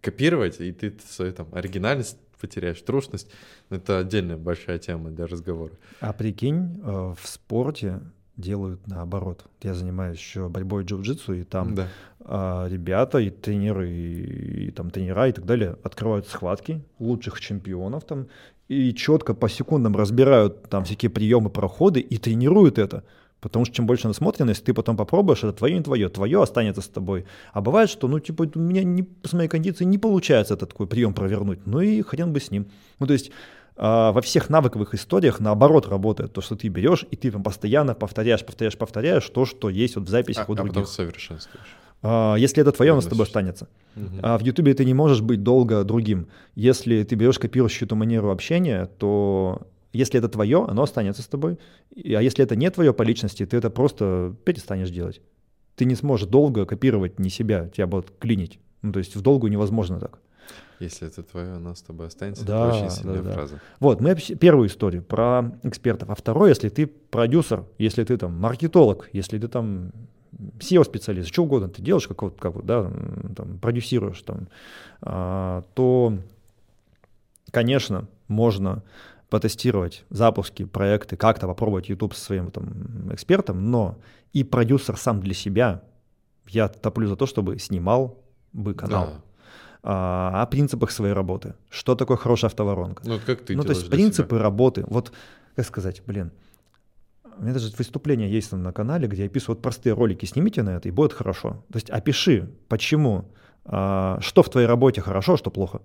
копировать, и ты свою там оригинальность потеряешь, трушность. Это отдельная большая тема для разговора. А прикинь, э, в спорте делают наоборот. Я занимаюсь еще борьбой джиу-джитсу, и там да. а, ребята, и тренеры, и, и там тренера и так далее открывают схватки лучших чемпионов там, и четко по секундам разбирают там всякие приемы, проходы и тренируют это. Потому что чем больше насмотренность, ты потом попробуешь, это твое, не твое, твое останется с тобой. А бывает, что, ну, типа, у меня не, с моей кондицией не получается этот такой прием провернуть. Ну и хрен бы с ним. Ну, то есть во всех навыковых историях наоборот работает. То, что ты берешь, и ты там постоянно повторяешь, повторяешь, повторяешь то, что есть вот в записях а, у других. А потом совершенствуешь. А, если это твое, оно с тобой останется. Угу. А в Ютубе ты не можешь быть долго другим. Если ты берешь, копируешь эту манеру общения, то если это твое, оно останется с тобой. А если это не твое по личности, ты это просто перестанешь делать. Ты не сможешь долго копировать не себя, тебя будут клинить. Ну, то есть в долгу невозможно так. Если это твое, оно с тобой останется. Да, это очень сильная да, фраза. Да. Вот, мы первую историю про экспертов. А второе, если ты продюсер, если ты там маркетолог, если ты там SEO-специалист, что угодно ты делаешь, как, вот, как да, там, продюсируешь, там, а, то, конечно, можно потестировать запуски, проекты, как-то попробовать YouTube со своим там, экспертом, но и продюсер сам для себя, я топлю за то, чтобы снимал бы канал. Да а, о принципах своей работы. Что такое хорошая автоворонка? Ну, как ты Ну, то есть принципы себя? работы. Вот, как сказать, блин, у меня даже выступление есть на канале, где я описываю вот простые ролики, снимите на это, и будет хорошо. То есть опиши, почему, а, что в твоей работе хорошо, а что плохо.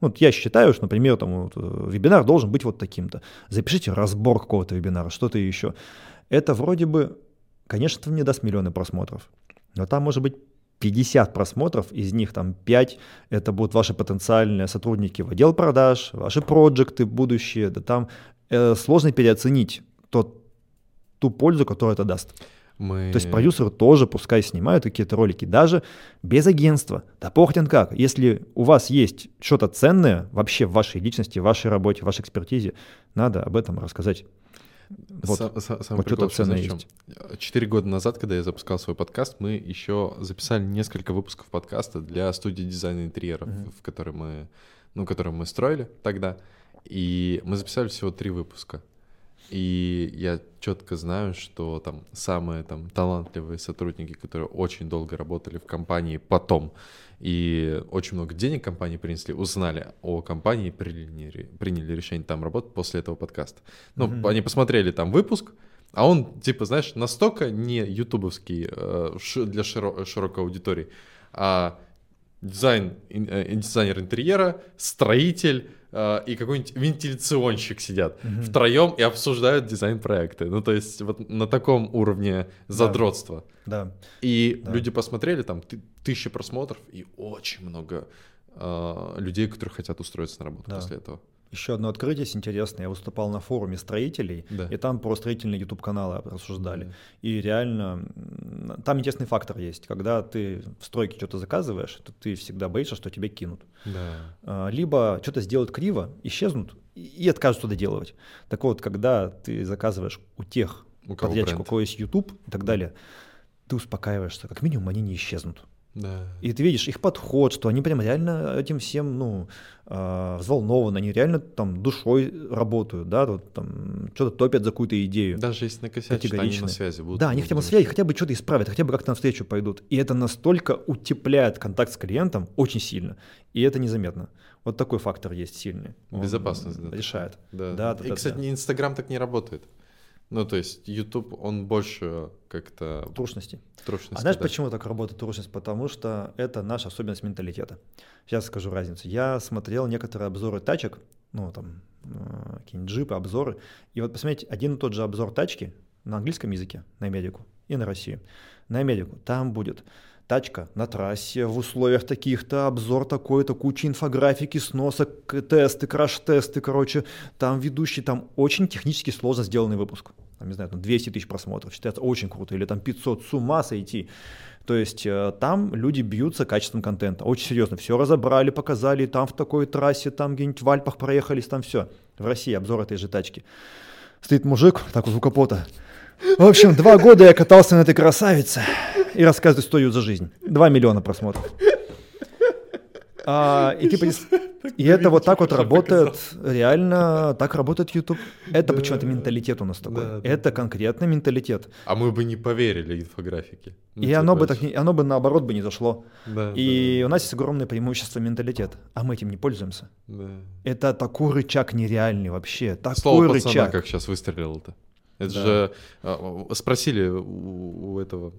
Вот я считаю, что, например, там, вот, э, вебинар должен быть вот таким-то. Запишите разбор какого-то вебинара, что-то еще. Это вроде бы, конечно, это не даст миллионы просмотров, но там может быть 50 просмотров, из них там 5 это будут ваши потенциальные сотрудники в отдел продаж, ваши проекты будущие, да там э, сложно переоценить тот, ту пользу, которую это даст. Мы... То есть продюсеры тоже пускай снимают какие-то ролики, даже без агентства. Да похрен как. Если у вас есть что-то ценное вообще в вашей личности, в вашей работе, в вашей экспертизе, надо об этом рассказать. Вот, самый вот что-то ценное есть. Четыре года назад, когда я запускал свой подкаст, мы еще записали несколько выпусков подкаста для студии дизайна интерьеров, mm-hmm. в которой мы, ну, которую мы строили тогда. И мы записали всего три выпуска. И я четко знаю, что там самые там талантливые сотрудники, которые очень долго работали в компании потом и очень много денег компании принесли, узнали о компании приняли, приняли решение там работать после этого подкаста. Ну, mm-hmm. они посмотрели там выпуск, а он, типа, знаешь, настолько не ютубовский э, для широ- широкой аудитории, а дизайн, э, дизайнер интерьера, строитель, Э, и какой-нибудь вентиляционщик сидят mm-hmm. втроем и обсуждают дизайн-проекты. Ну, то есть вот на таком уровне задротства. Да. да. И да. люди посмотрели, там тысячи просмотров и очень много э, людей, которые хотят устроиться на работу да. после этого. Еще одно открытие интересное. Я выступал на форуме строителей, да. и там про строительные YouTube-каналы рассуждали. Да. И реально, там интересный фактор есть. Когда ты в стройке что-то заказываешь, то ты всегда боишься, что тебя кинут. Да. А, либо что-то сделают криво, исчезнут и откажутся доделывать. Так вот, когда ты заказываешь у тех у подрядчиков, у кого есть YouTube и так далее, ты успокаиваешься, как минимум они не исчезнут. Да. И ты видишь их подход, что они прям реально этим всем, ну, э, взволнованы, они реально там душой работают, да, вот, там что-то топят за какую-то идею. Даже если накосячат, они на связи будут. Да, они хотя бы на связи, хотя бы что-то исправят, хотя бы как-то навстречу пойдут. И это настолько утепляет контакт с клиентом очень сильно, и это незаметно. Вот такой фактор есть сильный. Безопасность. да, решает. Да. Да, да, и, да, кстати, да. Инстаграм так не работает. Ну, то есть YouTube, он больше как-то... Трушности. Трушности, А знаешь, да. почему так работает трушность? Потому что это наша особенность менталитета. Сейчас скажу разницу. Я смотрел некоторые обзоры тачек, ну, там, э, какие-нибудь джипы, обзоры. И вот посмотрите, один и тот же обзор тачки на английском языке, на Америку и на Россию. На Америку там будет тачка на трассе в условиях таких-то, обзор такой-то, куча инфографики, сносок, тесты, краш-тесты, короче, там ведущий, там очень технически сложно сделанный выпуск. Там, не знаю, там 200 тысяч просмотров, считается очень круто, или там 500, с ума сойти. То есть э, там люди бьются качеством контента, очень серьезно, все разобрали, показали, там в такой трассе, там где-нибудь в Альпах проехались, там все. В России обзор этой же тачки. Стоит мужик, так у капота, в общем, два года я катался на этой красавице и рассказываю историю за жизнь. Два миллиона просмотров. А, и типа, и это вот так вот работает, реально так работает YouTube. Это почему-то менталитет у нас такой. Это конкретный менталитет. А мы бы не поверили инфографике. И типа оно бы, так, оно бы наоборот бы не зашло. и у нас есть огромное преимущество менталитет, а мы этим не пользуемся. Это такой рычаг нереальный вообще. Такой Слово рычаг. пацана, как сейчас выстрелил-то. Это да. же а, спросили у, у этого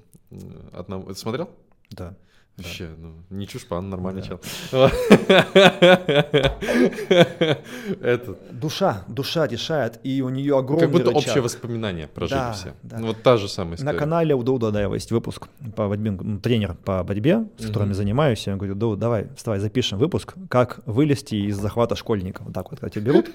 одного. Ты смотрел? Да. Вообще, да. ну, не чушпан, нормальный да. чел. Этот. Душа, душа решает, и у нее огромный Как будто рычаг. общее воспоминание прожили да, все. Да. Ну, вот та же самая история. На канале у Дауда Даева есть выпуск по борьбе, ну, тренер по борьбе, с которым я занимаюсь. Я говорю, Дауд, давай, вставай, запишем выпуск, как вылезти из захвата школьника. Вот так вот, тебя берут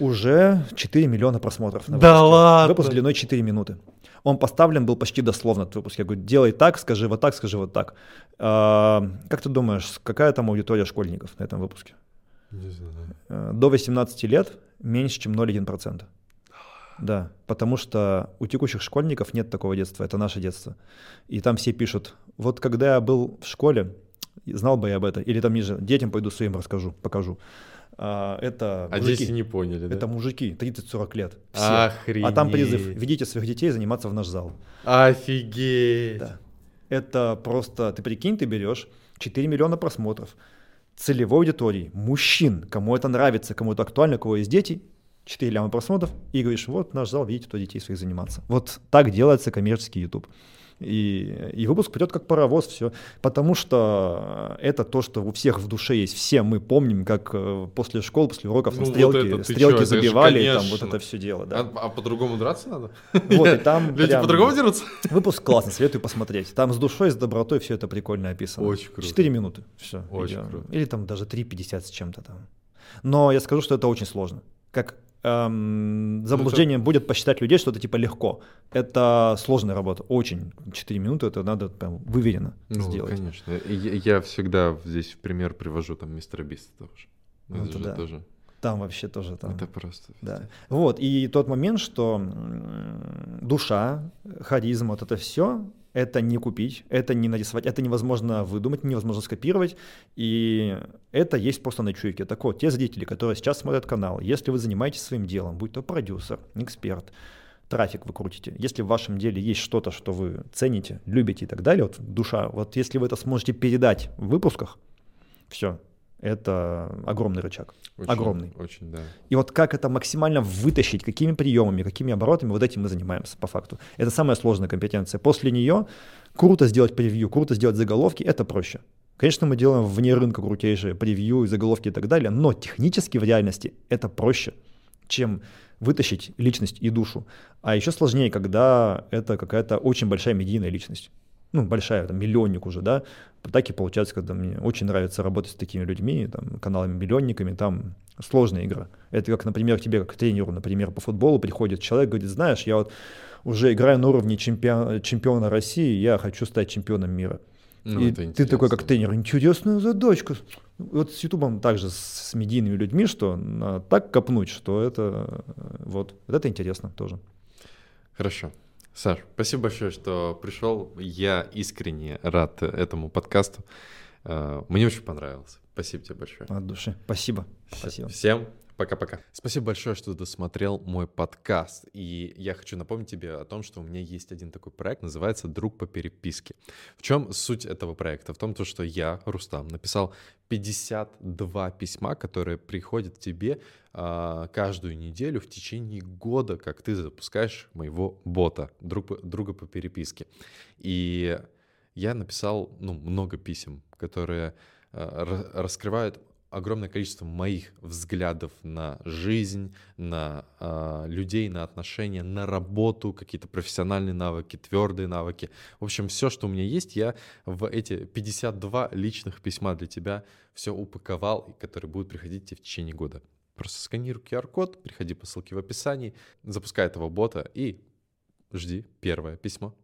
уже 4 миллиона просмотров. На да ладно? Выпуск длиной 4 минуты. Он поставлен был почти дословно, этот выпуск. Я говорю, делай так, скажи вот так, скажи вот так. А, как ты думаешь, какая там аудитория школьников на этом выпуске? Не знаю. Э, до 18 лет меньше, чем 0,1%. Да, потому что у текущих школьников нет такого детства, это наше детство. И там все пишут, вот когда я был в школе, знал бы я об этом, или там ниже, детям пойду своим расскажу, покажу. А, это а мужики. дети не поняли, да? Это мужики, 30-40 лет. Все. Охренеть. А там призыв, ведите своих детей заниматься в наш зал. Офигеть. Да. Это просто, ты прикинь, ты берешь 4 миллиона просмотров, целевой аудитории, мужчин, кому это нравится, кому это актуально, у кого есть дети, 4 ляма просмотров, и говоришь, вот наш зал, видите, кто детей своих заниматься. Вот так делается коммерческий YouTube. И, и выпуск придет как паровоз, все. Потому что это то, что у всех в душе есть. Все мы помним, как э, после школы, после уроков ну, стрелки, вот это, стрелки чё, забивали, это там вот это все дело. Да. А, а по-другому драться надо? Вот, и там Люди по-другому дерутся? Выпуск классный, советую посмотреть. Там с душой, с добротой все это прикольно описано. Очень круто. Четыре минуты, все. Очень круто. Или там даже 3,50 с чем-то там. Но я скажу, что это очень сложно. Как эм, заблуждением ну, будет посчитать людей, что это типа легко. Это сложная работа, очень. Четыре минуты это надо прям выверенно ну, сделать. конечно. Я, я всегда здесь в пример привожу там мистера Биста тоже. Ну, это, это да. тоже. Там вообще тоже там. Это просто. Да. Вот, и тот момент, что душа, харизма, вот это все, это не купить, это не нарисовать, это невозможно выдумать, невозможно скопировать, и это есть просто на чуйке. Так вот, те зрители, которые сейчас смотрят канал, если вы занимаетесь своим делом, будь то продюсер, эксперт, трафик вы крутите, если в вашем деле есть что-то, что вы цените, любите и так далее, вот душа, вот если вы это сможете передать в выпусках, все, это огромный рычаг. Очень, огромный. Очень, да. И вот как это максимально вытащить, какими приемами, какими оборотами, вот этим мы занимаемся по факту. Это самая сложная компетенция. После нее круто сделать превью, круто сделать заголовки, это проще. Конечно, мы делаем вне рынка крутейшие превью, заголовки и так далее, но технически в реальности это проще, чем вытащить личность и душу. А еще сложнее, когда это какая-то очень большая медийная личность ну, большая, там, миллионник уже, да, так и получается, когда мне очень нравится работать с такими людьми, там, каналами-миллионниками, там сложная игра. Это как, например, к тебе, как тренеру, например, по футболу приходит человек, говорит, знаешь, я вот уже играю на уровне чемпион, чемпиона России, я хочу стать чемпионом мира. Ну, и ты такой, как тренер, интересная задачка. Вот с Ютубом также с медийными людьми, что так копнуть, что это вот, вот это интересно тоже. Хорошо. Саш, спасибо большое, что пришел. Я искренне рад этому подкасту. Э, мне очень понравилось. Спасибо тебе большое. От души. Спасибо. Спасибо. Всем Пока-пока. Спасибо большое, что досмотрел мой подкаст. И я хочу напомнить тебе о том, что у меня есть один такой проект, называется «Друг по переписке». В чем суть этого проекта? В том, что я, Рустам, написал 52 письма, которые приходят тебе а, каждую неделю в течение года, как ты запускаешь моего бота, друг, друга по переписке. И я написал ну, много писем, которые а, раскрывают огромное количество моих взглядов на жизнь, на э, людей, на отношения, на работу, какие-то профессиональные навыки, твердые навыки. В общем, все, что у меня есть, я в эти 52 личных письма для тебя все упаковал, которые будут приходить тебе в течение года. Просто сканируй QR-код, приходи по ссылке в описании, запускай этого бота и жди первое письмо.